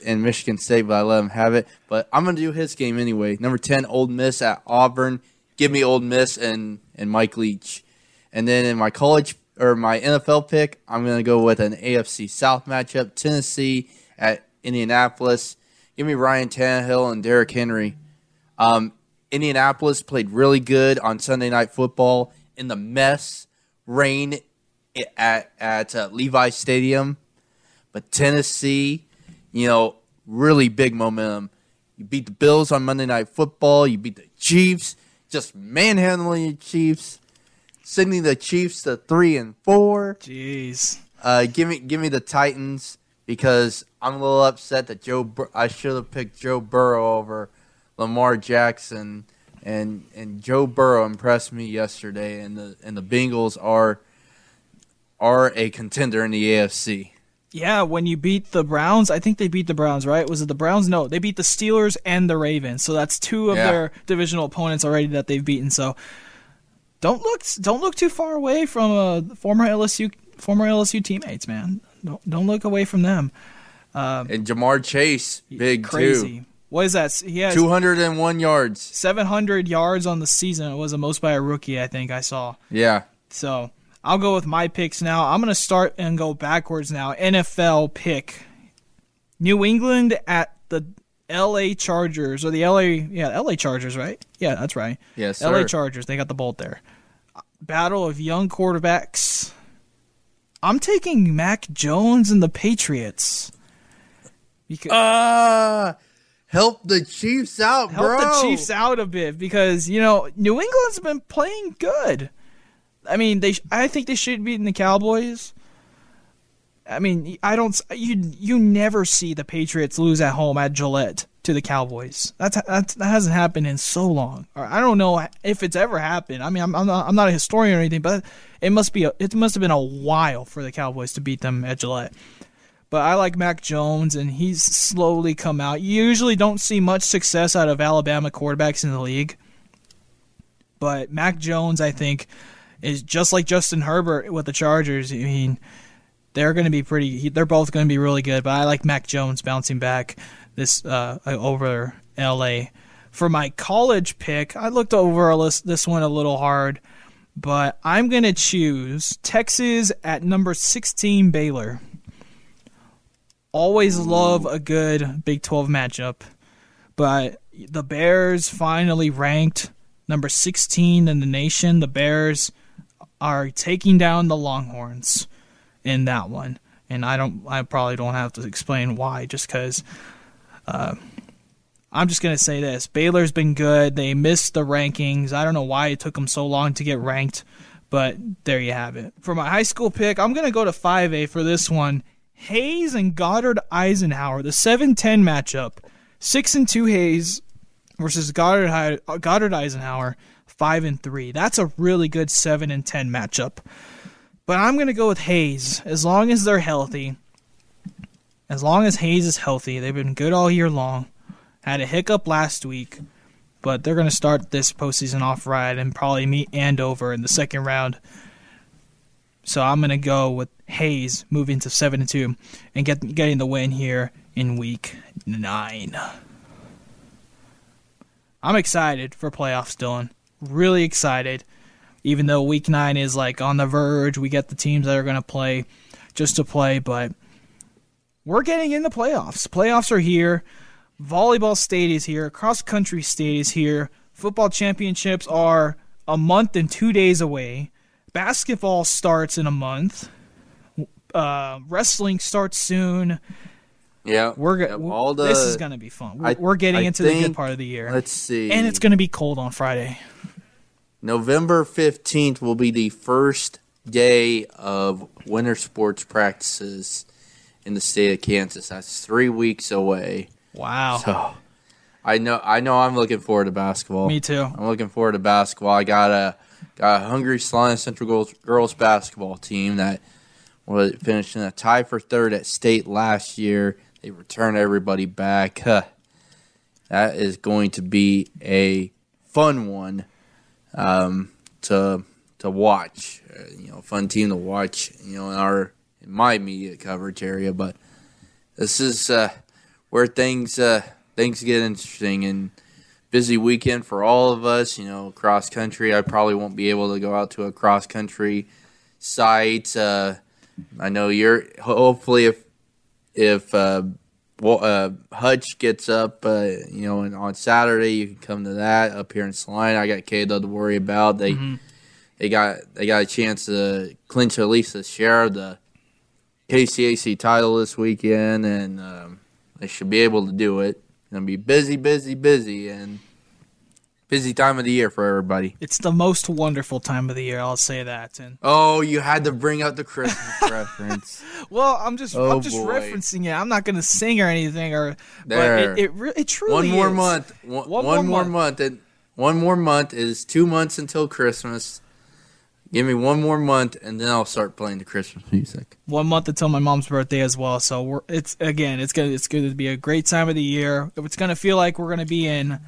and Michigan State, but I let him have it. But I'm gonna do his game anyway. Number ten, Ole Miss at Auburn. Give me Ole Miss and and Mike Leach. And then in my college or my NFL pick, I'm gonna go with an AFC South matchup: Tennessee at Indianapolis. Give me Ryan Tannehill and Derrick Henry. Um, Indianapolis played really good on Sunday Night Football in the mess rain at at uh, Levi Stadium, but Tennessee, you know, really big momentum. You beat the Bills on Monday Night Football. You beat the Chiefs, just manhandling the Chiefs, sending the Chiefs to three and four. Jeez. Uh, give me give me the Titans because I'm a little upset that Joe. Bur- I should have picked Joe Burrow over Lamar Jackson, and and Joe Burrow impressed me yesterday, and the and the Bengals are are a contender in the AFC. Yeah, when you beat the Browns, I think they beat the Browns, right? Was it the Browns? No, they beat the Steelers and the Ravens. So that's two of Yeah. their divisional opponents already that they've beaten. So don't look don't look too far away from uh, former LSU former LSU teammates, man. Don't don't look away from them. And Ja'Marr Chase, big Crazy. too, What is that? He has 201 yards. 700 yards on the season. It was the most by a rookie, I think I saw. Yeah, So I'll go with my picks now. I'm going to start and go backwards now. NFL pick New England at the LA Chargers or the LA yeah LA Chargers right yeah that's right yes, LA. Chargers they got the bolt there battle of young quarterbacks I'm taking Mac Jones and the Patriots Because Ah, help the Chiefs out, help bro. Help the Chiefs out a bit because you know New England's been playing good. I mean, they I think they should be in the Cowboys. I mean, I don't you you never see the Patriots lose at home at Gillette to the Cowboys. That's, that's that hasn't happened in so long. I don't know if it's ever happened. I mean, I'm I'm not, I'm not a historian or anything, but it must be a, it must have been a while for the Cowboys to beat them at Gillette. But I like Mac Jones, and he's slowly come out. You usually don't see much success out of Alabama quarterbacks in the league. But Mac Jones, I think, is just like Justin Herbert with the Chargers. I mean, they're going to be pretty. They're both going to be really good. But I like Mac Jones bouncing back this uh, over LA. For my college pick, I looked over this one a little hard, but I'm going to choose Texas at number 16 Baylor. Always love a good Big 12 matchup, but the Bears finally ranked number 16 in the nation. The Bears are taking down the Longhorns in that one, and I don't. I probably don't have to explain why, just because. Uh, I'm just gonna say this: Baylor's been good. They missed the rankings. I don't know why it took them so long to get ranked, but there you have it. For my high school pick, I'm gonna go to 5A for this one. Hays and Goddard Eisenhower, the 7-10 matchup. Six and two Hays versus Goddard Goddard Eisenhower, five and three. That's a really good seven and ten matchup. But I'm gonna go with Hays as long as they're healthy. As long as Hays is healthy, they've been good all year long. Had a hiccup last week, but they're gonna start this postseason off right and probably meet Andover in the second round. So I'm gonna go with Hays moving to seven and two and get getting the win here in week nine. I'm excited for playoffs, Dylan. Really excited. Even though week nine is like on the verge, we get the teams that are gonna play just to play, but we're getting in the playoffs. Playoffs are here. Volleyball state is here. Cross country state is here. Football championships are a month and two days away. Basketball starts in a month. Uh, wrestling starts soon. Yeah, We're go- all the, this is gonna be fun. We're, I- we're getting I into the good part of the year, Let's see. and it's gonna be cold on Friday. November 15th will be the first day of winter sports practices in the state of Kansas. That's three weeks away. Wow, So I know I know I'm looking forward to basketball. me too. I'm looking forward to basketball. I got a got a hungry Salina Central girls, girls basketball team that was finished in a tie for third at state last year. They returned everybody back. Huh. That is going to be a fun one um, to to watch. Uh, you know, fun team to watch. You know, in our in my media coverage area, but this is uh, where things uh, things get interesting and busy weekend for all of us. You know, cross country. I probably won't be able to go out to a cross country site. Uh, I know you're. Hopefully, if if uh, well, uh, Hutch gets up, uh, you know, and on Saturday you can come to that up here in Salina. I got Kado to worry about. They they got they got a chance to clinch at least a share of the KCAC title this weekend, and um, they should be able to do it. Gonna be busy, busy, busy, and busy time of the year for everybody. It's the most wonderful time of the year. I'll say that. And Oh, you had to bring up the Christmas reference. well, I'm just Oh, I'm just boy. referencing it. I'm not gonna sing or anything. Or There. but it it, re- it truly One more is. month. One, One one more more month. And one more month is two months until Christmas. Give me one more month, and then I'll start playing the Christmas music. One month until my mom's birthday as well. So we're it's again it's gonna it's going to be a great time of the year. It's gonna feel like we're gonna be in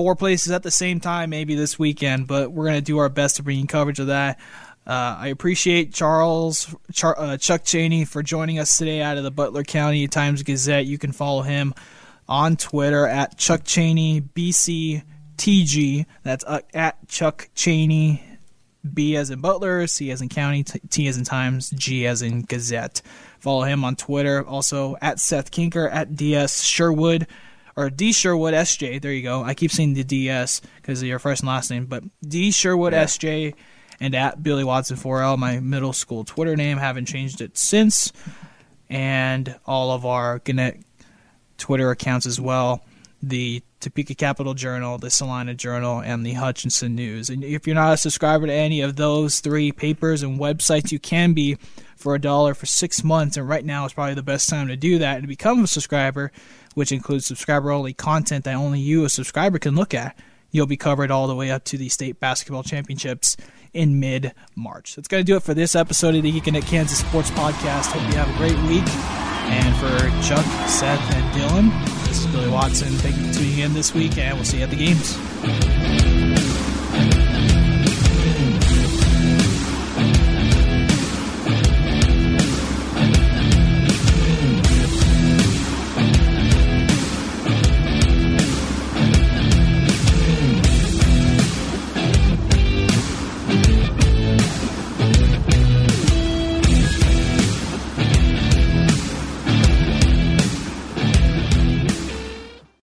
four places at the same time maybe this weekend, but we're gonna do our best to bring you coverage of that. Uh, I appreciate Charles Char, uh, Chuck Chaney for joining us today out of the Butler County Times Gazette. You can follow him on Twitter at Chuck Chaney BCTG. That's uh, at Chuck Chaney B as in Butler, C as in County, T, T as in Times, G as in Gazette. Follow him on Twitter. Also at Seth Kinker, at DS Sherwood, or D Sherwood SJ. There you go. I keep seeing the DS because of your first and last name, but D Sherwood SJ, and at Billy Watson 4L, my middle school Twitter name. Haven't changed it since. and all of our Gannett Twitter accounts as well. The Topeka Capital Journal, the Salina Journal, and the Hutchinson News. And if you're not a subscriber to any of those three papers and websites, you can be for a dollar for six months. And right now is probably the best time to do that and become a subscriber, which includes subscriber only content that only you, a subscriber, can look at. You'll be covered all the way up to the state basketball championships in mid March. That's going to do it for this episode of the Gannett Kansas Sports Podcast. Hope you have a great week. And for Chuck, Seth, and Dylan, this is Billy Watson. Thank you for tuning in this week, and we'll see you at the games.